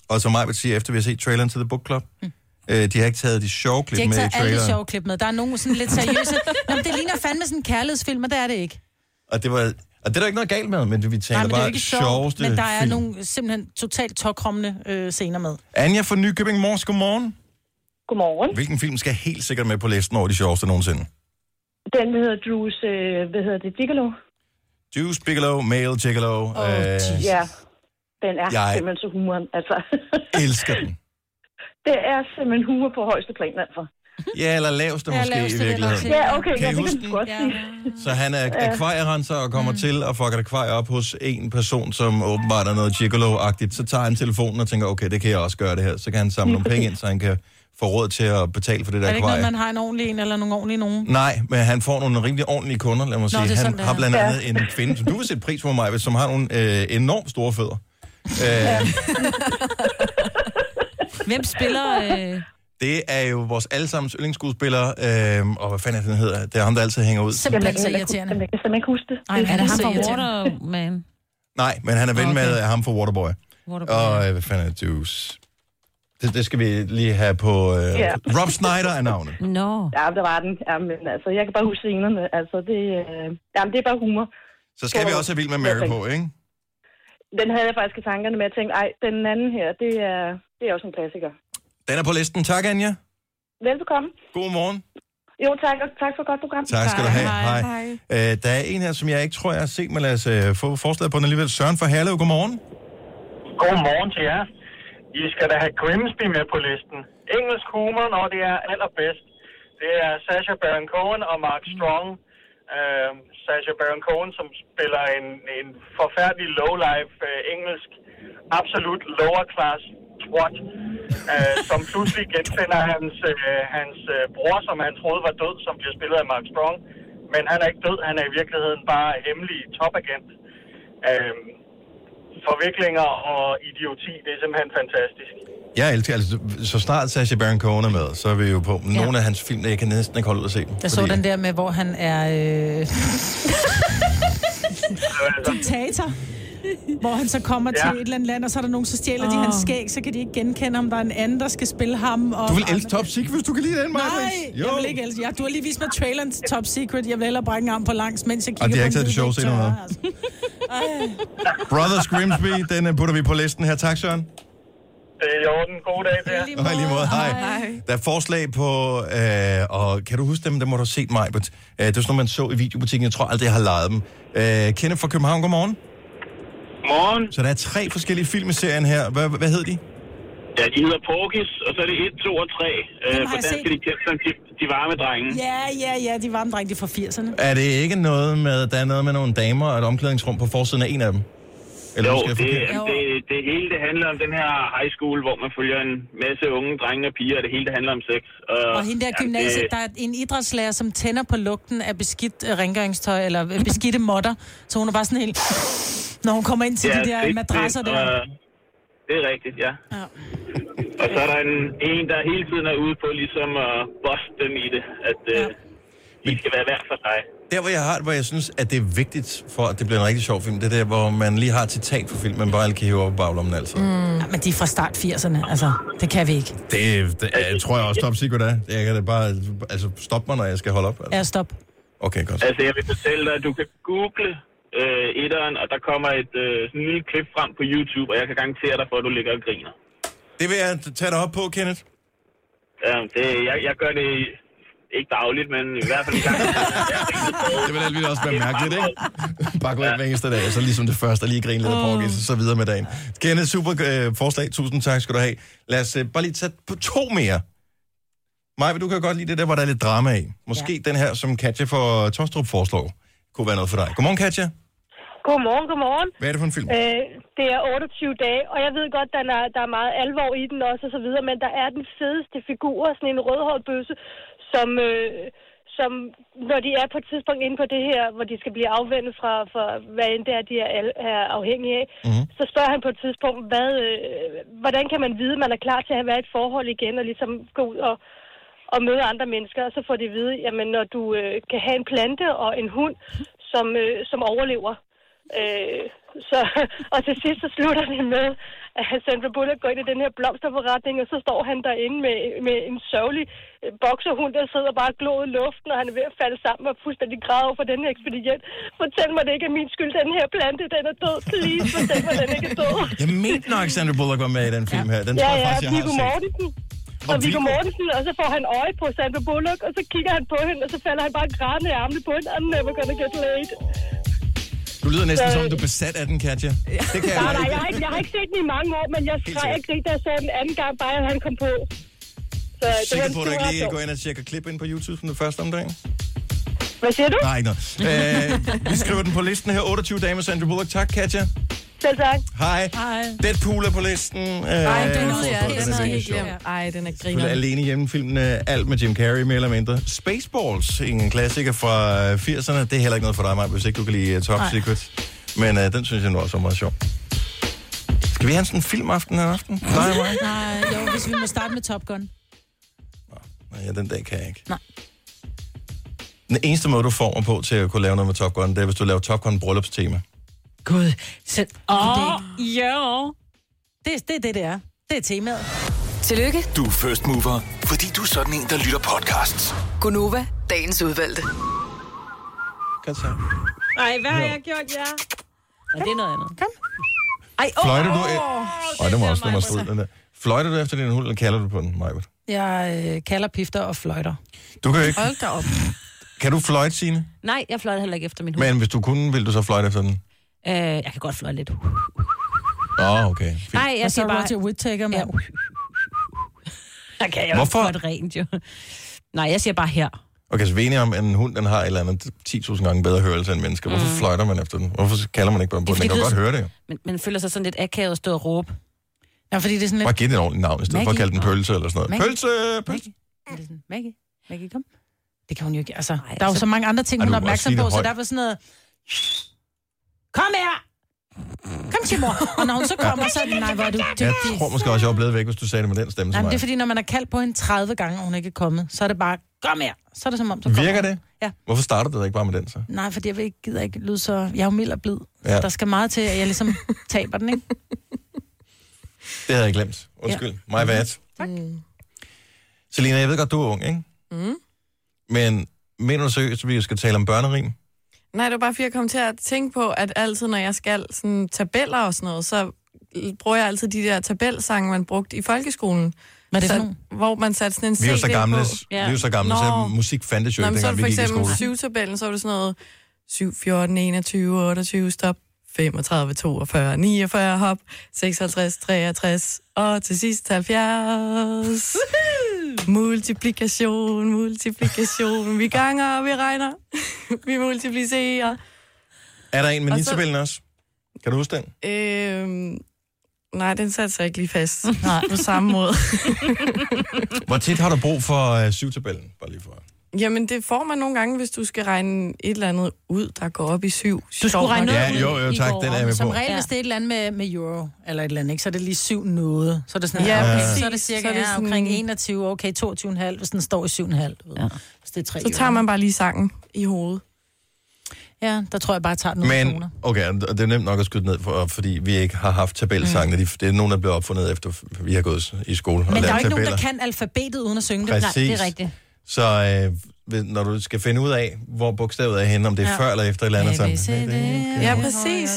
og som mig vil sige, efter vi har set traileren til The Book Club, mm. uh, de har ikke taget de sjove klip De har ikke med i taget alle de traileren. sjove klip med. Der er nogle sådan lidt seriøse. Nå, men det ligner fandme sådan en kærlighedsfilm, og det er det ikke. Og det, var, og det er der ikke noget galt med, men vi taler Nej, men det er bare sjoveste men der er film. nogle simpelthen totalt tokrommende øh, scener med. Anja fra Nykøbing Mors, godmorgen. Godmorgen. Hvilken film skal helt sikkert med på listen over de sjoveste nogensinde? Den der hedder Drews, øh, hvad hedder det, Gigolo? Juice Bigelow, Male Gigolo. Oh, øh, Ja, den er Jeg- simpelthen så humoren. Altså, elsker den. det er simpelthen humor på højeste plan, altså. Ja, eller laveste Ja, måske laveste i virkeligheden. Ja, okay, Kan ja, I det huske kan du godt sige. Så han er akvarierenser og kommer mm. til og fucker akvarier op hos en person, som åbenbart er noget gigolo-agtigt. Så tager han telefonen og tænker, okay, det kan jeg også gøre det her. Så kan han samle nogle penge ind, så han kan få råd til at betale for det Er der det ikke noget, akvarie. man har en ordentlig en eller nogle ordentlige nogen? Nej, men han får nogle rimelig ordentlige kunder, lad mig Nå, sige. er Han sådan, har er. blandt Ja. andet en kvinde, som du vil sætte pris på mig, som har nogle øh, enormt store fødder. Øh, Hvem spiller... Øh... det er jo vores allesammens yndlingsskuespiller, øh, og hvad fanden er det, han hedder? Det er ham, der altid hænger ud. Simpelthen så irriterende. Jeg kan simpelthen ikke huske det. Ej, Er det ham fra. Waterman? Nej, men han er ven Okay. med ham for Waterboy. Waterboy, Og øh, hvad fanden er det? Det, det skal vi lige have på... Øh, Ja. Rob Snyder er navnet. Nå. Ja, det var den. Ja, men altså, jeg kan bare huske scenerne. Altså, det, øh, jamen, det er bare humor. Så skal vi også have Vild med Mary på, ikke? Den havde jeg faktisk i tankerne med at tænke, ej, den anden her, det er, det er også en klassiker. Den er på listen. Tak, Anja. Velbekomme. God morgen. Jo, tak, og tak for et godt program. Tak skal du have. Hej. Øh, der er en her, som jeg ikke tror, jeg har set, men lad os øh, få forslaget på den alligevel. Søren fra Herlev, godmorgen. Godmorgen til jer. I skal da have Grimsby med på listen. Engelsk humor, når det er allerbedst. Det er Sasha Baron Cohen og Mark Strong. Øhm, uh, Sasha Baron Cohen, som spiller en, en forfærdelig low-life uh, engelsk, absolut lower class twat, uh, som pludselig genfinder hans, uh, hans uh, bror, som han troede var død, som bliver spillet af Mark Strong. Men han er ikke død, han er i virkeligheden bare hemmelig topagent. Uh, forviklinger og idioti, det er simpelthen fantastisk. Jeg elsker, altså, så snart Sacha Baron Cohen er med, så er vi jo på ja. nogle af hans film, jeg kan næsten ikke holde ud at se dem. Jeg så den der med, hvor han er øh... diktator. Hvor han så kommer ja. Til et eller andet land, og så er der nogen, så stjæler oh. de hans skæg, så kan de ikke genkende ham. Der er en anden, der skal spille ham. Og... Du vil elske Top Secret, hvis du kan lide den, Nej, Maja. jeg vil ikke elske. Ja, du har lige vist mig traileren til Top Secret. Jeg vil hellere brække en arm på langs, mens jeg kigger Og de har på ikke taget det sjove scener med. altså. Brothers Grimsby, den øh, putter vi på listen her. Tak, Søren. Det er i orden. God dag til jer. Lige måde, hej. Der er forslag på, øh, og kan du huske dem, der må du have set mig. Øh, det er sådan noget, man så i videobutikken. Jeg tror aldrig, jeg har lejet dem. Øh, Kenneth fra København, godmorgen. Morgen. Så der er tre forskellige film i serien her. Hvad, hvad hed de? Ja, de hedder Porgis, og så er det 1, 2 og 3. Øh, har på jeg dansk set. er de kendt som de, de varme drenge. Ja, ja, ja, de varme drenge, de fra 80'erne. Er det ikke noget med, der er noget med nogle damer og et omklædningsrum på forsiden af en af dem? Eller jo, det, det, det hele det handler om den her high school, hvor man følger en masse unge drenge og piger, og det hele det handler om sex. Og, Og hende der ja, gymnasiet, det- der er en idrætslærer, som tænder på lugten af beskidt øh, rengøringstøj, eller øh, beskidte modder. Så hun er bare sådan helt... Når hun kommer ind til Ja, de der det- madrasser det, der. og Det er rigtigt, ja. ja. Og så er der en, en, der hele tiden er ude på ligesom at bosse dem i det. At, ja. de skal være hver for sig. Der, hvor jeg har det, hvor jeg synes, at det er vigtigt for, at det bliver en rigtig sjov film, det er der, hvor man lige har et citat for filmen, man bare lige kan hive op i baglommen, altså. Mm. Ja, men de er fra start 80'erne, altså, det kan vi ikke. Det, det jeg tror jeg også top secret er. Jeg kan det bare, altså, stoppe mig, når jeg skal holde op. Altså. Ja, stop. Okay, godt. Altså, jeg vil fortælle dig, at du kan google øh, etteren, og der kommer et øh, sådan en lille klip frem på YouTube, og jeg kan garantere dig for, at du ligger og griner. Det vil jeg tage dig op på, Kenneth. Ja, det, jeg, jeg gør det ikke dagligt, men i hvert fald en gang. Det vil alligevel også være mærkeligt, ikke? Bare gå ind hver eneste dag, og så ligesom det første, og lige grine lidt og så videre med dagen. Kenneth, super øh, forslag. Tusind tak skal du have. Lad os øh, bare lige tage på to mere. Maja, du kan godt lide det der, hvor der er lidt drama i. Måske ja. den her, som Katja for Tostrup foreslår, kunne være noget for dig. Godmorgen, Katja. Godmorgen, godmorgen. Hvad er det for en film? Øh, det er 28 dage, og jeg ved godt, der er, der er meget alvor i den også, og så videre, men der er den fedeste figur, sådan en rødhåret bøsse, som, øh, som når de er på et tidspunkt inde på det her, hvor de skal blive afvendet fra, fra hvad end det er, de er, er afhængige af, mm. så spørger han på et tidspunkt, hvad, øh, hvordan kan man vide, at man er klar til at være et forhold igen, og ligesom gå ud og, og møde andre mennesker, og så får de at vide, jamen når du øh, kan have en plante og en hund, som, øh, som overlever. Øh, så, og til sidst så slutter det med, at Sandra Bullock går ind i den her blomsterforretning, og så står han derinde med, med en sørgelig øh, bokserhund, der sidder bare glår i luften, og han er ved at falde sammen og fuldstændig græde over for den her ekspedient. Fortæl mig, det ikke er min skyld, den her plante, den er død. Please, fortæl mig, den ikke er død. Jeg mente nok, Sandra Bullock var med i den film her. Den tror ja, jeg ja, faktisk, jeg Viggo. Mortensen. Og Viggo- Mortensen, og så får han øje på Sandra Bullock, og så kigger han på hende, og så falder han bare grædende i armene på hende. I'm never gonna get laid. Du lyder næsten Så- som, du er besat af den, Katja. Det kan jeg Nej, nej, jeg har, ikke, jeg har ikke set den i mange år, men jeg skreg ikke rigtig, da jeg så den anden gang, bare han kom på. Så det Sikker på, at du ikke lige går ind og tjekker klip ind på YouTube som det første om dagen? Hvad siger du? Nej, ikke noget. Øh, vi skriver den på listen her. 28 dage med Sandra Bullock. Tak, Katja. Selv tak. Hej. Hej. Deadpool er på listen. Øh, Ej, den jeg, for- den er helt glemt. Ej, den er griner. alene hjemme filmen øh, alt med Jim Carrey, mere eller mindre. Spaceballs, en klassiker fra øh, 80'erne. Det er heller ikke noget for dig, Maja, hvis ikke du kan lide uh, Top Nej. Secret. Men uh, den synes jeg nu også er meget sjov. Skal vi have sådan en filmaften her aften? Nej? Nej, jo, hvis vi må starte med Top Gun. Nej, ja, den dag kan jeg ikke. Nej. Den eneste måde, du får mig på til at kunne lave noget med Top Gun, det er, hvis du laver Top Gun bryllupstema. Gud. Så, Åh, det, ja. det, det er det, det er. Det er temaet. Tillykke, Du er first mover, fordi du er sådan en, der lytter podcasts. Gunova, dagens udvalgte. Godt så. Ej, hvad har jeg gjort, ja? Ja, det er noget andet. Kom. Ej, åh, Fløjter du... åh, Åh, det må er også, det mig, strid, den der. Fløjter du efter din hund, eller kalder du på den, Majbert? Jeg øh, kalder pifter og fløjter. Du kan jo ikke... Hold da op. Kan du fløjte, Signe? Nej, jeg fløjter heller ikke efter min hund. Men hvis du kunne, ville du så fløjte efter den? Øh, jeg kan godt fløjte lidt. Åh, oh, okay. Fint. Nej, jeg så siger bare... Roger Whittaker med? Der kan jeg Hvorfor? Hvorfor? godt rent, jo. Nej, jeg siger bare her. Okay, så vi er enige om, at en hund den har et eller andet 10.000 gange bedre hørelse end mennesker. Hvorfor Mm. fløjter man efter den? Hvorfor kalder man ikke bare på den? Den kan det godt høre det. Men man føler sig sådan lidt akavet at stå og råbe. Ja, fordi det er sådan Bare giv den et ordentligt navn, i stedet for at Maggie. kalde den pølse eller sådan noget. Maggie. Pølse! pølse. Det sådan, Maggie, Maggie, kom. Det kan hun jo ikke. Altså, Ej, der er jo så- mange andre ting, Ej, hun er opmærksom det på, så højt. derfor sådan noget... Kom her! Kom til mor. Og når hun så kommer, så er det, nej, hvor er du Jeg dygtig. tror måske også, jeg var blevet væk, hvis du sagde det med den stemme Nej, men det er fordi, når man har kaldt på hende 30 gange, og hun ikke er kommet, så er det bare, kom her. Så er det som om, så kommer Virker hun. det? Ja. Hvorfor starter du da ikke bare med den så? Nej, fordi jeg vil ikke, gider ikke lyde så... Jeg er jo mild og blid. Ja. Ja. Der skal meget til, at jeg ligesom taber den, ikke? Det havde jeg glemt. Undskyld. Ja. My bad. Tak. Selina, jeg ved godt, du er ung, ikke? Mm. Men mener du seriøst, at vi skal tale om børnerim? Nej, det var bare fordi, jeg kom til at tænke på, at altid, når jeg skal sådan, tabeller og sådan noget, så bruger jeg altid de der tabelsange, man brugte i folkeskolen. Hvad er det for så? Hvor man satte sådan en Vi er CD så gamle, på. vi er så gamle, så musik fandtes jo Nå, ikke, så er dengang det vi for gik i eksempel skole. syvtabellen, så var det sådan noget 7, 14, 21, 28, stop, 35, 42, 49, hop, 56, 63, og til sidst 70. Multiplikation, multiplikation. Vi ganger, vi regner, vi multiplicerer. Er der en med Og så- også? Kan du huske den? Øhm, nej, den satte sig ikke lige fast Nej. på samme måde. Hvor tit har du brug for uh, syvtabellen? Bare lige for. Jamen, det får man nogle gange, hvis du skal regne et eller andet ud, der går op i syv. Du skulle regne noget Ja, ud jo, jo, i tak, går. den er jeg med Som på. regel, Ja. hvis det er et eller andet med, med euro, eller et eller andet, ikke, så er det lige syv noget. Så er det sådan, Ja, ja, okay, så er det cirka Så er det ja, sådan- omkring 21, okay, 22,5, hvis den står i 7,5. Ja. Hvis det er 3 Så tager man bare lige sangen i hovedet. Ja, der tror jeg bare, jeg tager den Men, kroner. okay, og det er nemt nok at skyde ned, for, fordi vi ikke har haft tabellsangene. Mm. Det er nogen, der blev opfundet efter, vi har gået i skole og Men der er jo ikke nogen, tabeller. der kan alfabetet uden at synge det. Præcis. Nej, det er rigtigt. Så øh, når du skal finde ud af, hvor bogstavet er henne, om det er Ja. ja. før eller efter et eller andet, D. Ja, præcis.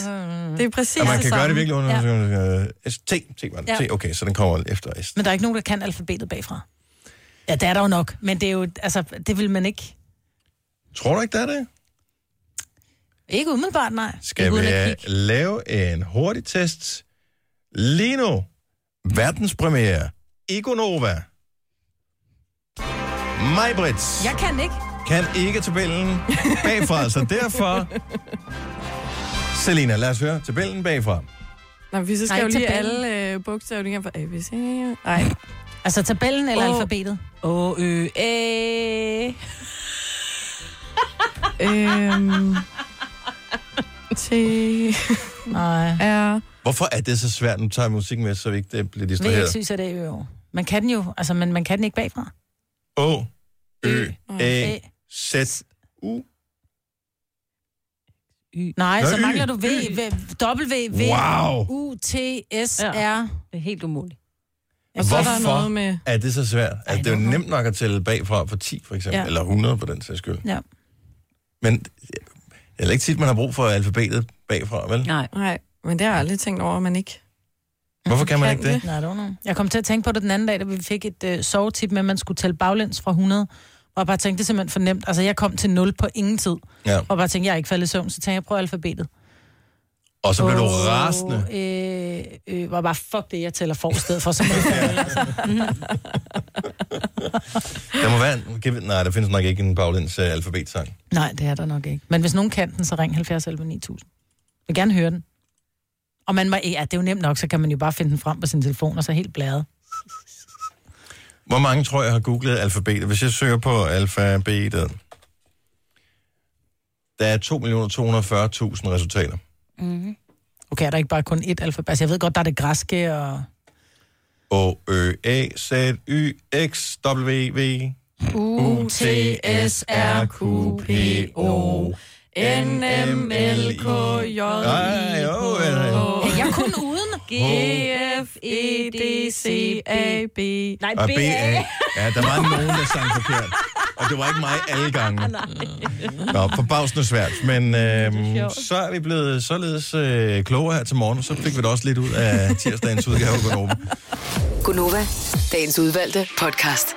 Det er præcis Og man kan gøre det virkelig under... Ja. S, T, T. Ja. T, okay, så den kommer efter S. Men der er ikke nogen, der kan alfabetet bagfra. Ja, det er der jo nok, men det er jo, altså, det vil man ikke. Tror du ikke, det er det? Ikke umiddelbart, nej. Skal vi øh, lave en hurtig test? Lige nu, verdenspremiere, Igonova. Majbrits Jeg kan ikke. kan ikke tabellen bagfra, så derfor... Selina, lad os høre tabellen bagfra. Nå, vi så skal Nej, jo lige tabellen. alle øh, bogstavninger for A, B, C. Nej. Altså tabellen eller Åh. alfabetet? Å, ø, æ. øhm, T. Nej. R. Hvorfor er det så svært? Nu tager jeg musikken med, så vi ikke det bliver Ved jeg distraheret. synes, at det er jo. Man kan den jo, altså, men man kan den ikke bagfra. Å, Ø. A, Z, U. Nej, Nå, så mangler du V, v, W, V, Wow. U, T, S, Ja. R. Det er helt umuligt. Og så er der Hvorfor noget med... er det så svært? Altså, det er jo nemt nok at tælle bagfra for 10, for eksempel. Ja. Ja. Eller 100 på den sags skyld. Ja. Men det er ikke tit, man har brug for alfabetet bagfra, vel? Nej. Nej, men det har jeg aldrig tænkt over, at man ikke... Hvorfor kan man ikke det? Nej, det know. Jeg kom til at tænke på det den anden dag, da vi fik et øh, sovetip med, at man skulle tælle baglæns fra 100. Og jeg bare tænkte, det er simpelthen for nemt. Altså, jeg kom til 0 på ingen tid. Ja. Og bare tænkte, jeg er ikke faldet i søvn, så tænkte jeg, prøv alfabetet. Og så bliver du Åh, rasende. Øh, øh, var bare, fuck det, jeg tæller for stedet for, så må altså. Der må være en, nej, der findes nok ikke en baglæns uh, alfabetsang. Nej, det er der nok ikke. Men hvis nogen kan den, så ring 70 11 9000. Jeg vil gerne høre den. Og man må, ja, det er jo nemt nok, så kan man jo bare finde den frem på sin telefon, og så helt bladret. Hvor mange tror jeg har googlet alfabetet? Hvis jeg søger på alfabetet, der er 2.240.000 resultater. Mm-hmm. Okay, er der ikke bare kun ét alfabet? Altså, jeg ved godt, der er det græske og... O, Ø, A, Z, Y, X, W, V, U, T, S, R, Q, P, O, N, M, L, K, J, I, K, Er jeg kun uden? G, F, E, D, C, A, B. Nej, B, A. Ja, der var nogen, der sang forkert. Og det var ikke mig alle gange. Nå, forbavsende svært. Men øhm, så er vi blevet således øh, klogere her til morgen. Så fik vi da også lidt ud af tirsdagens udgave af Gonova. Gunova, dagens udvalgte podcast.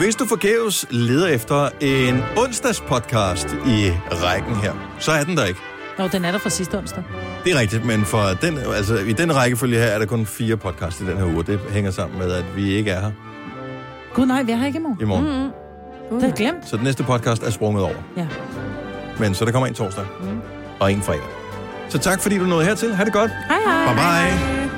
Hvis du forgæves leder efter en onsdagspodcast i rækken her, så er den der ikke. Nå, den er der fra sidste onsdag. Det er rigtigt, men for den, altså, i den rækkefølge her er der kun fire podcasts i den her uge. Det hænger sammen med, at vi ikke er her Gud nej, vi er her ikke i morgen. i morgen. Mm. Mm-hmm. Det er glemt. Så den næste podcast er sprunget over. Ja. Men så der kommer en torsdag mm. og en fredag. Så tak fordi du nåede hertil. Ha' det godt. Hej hej. Bye bye.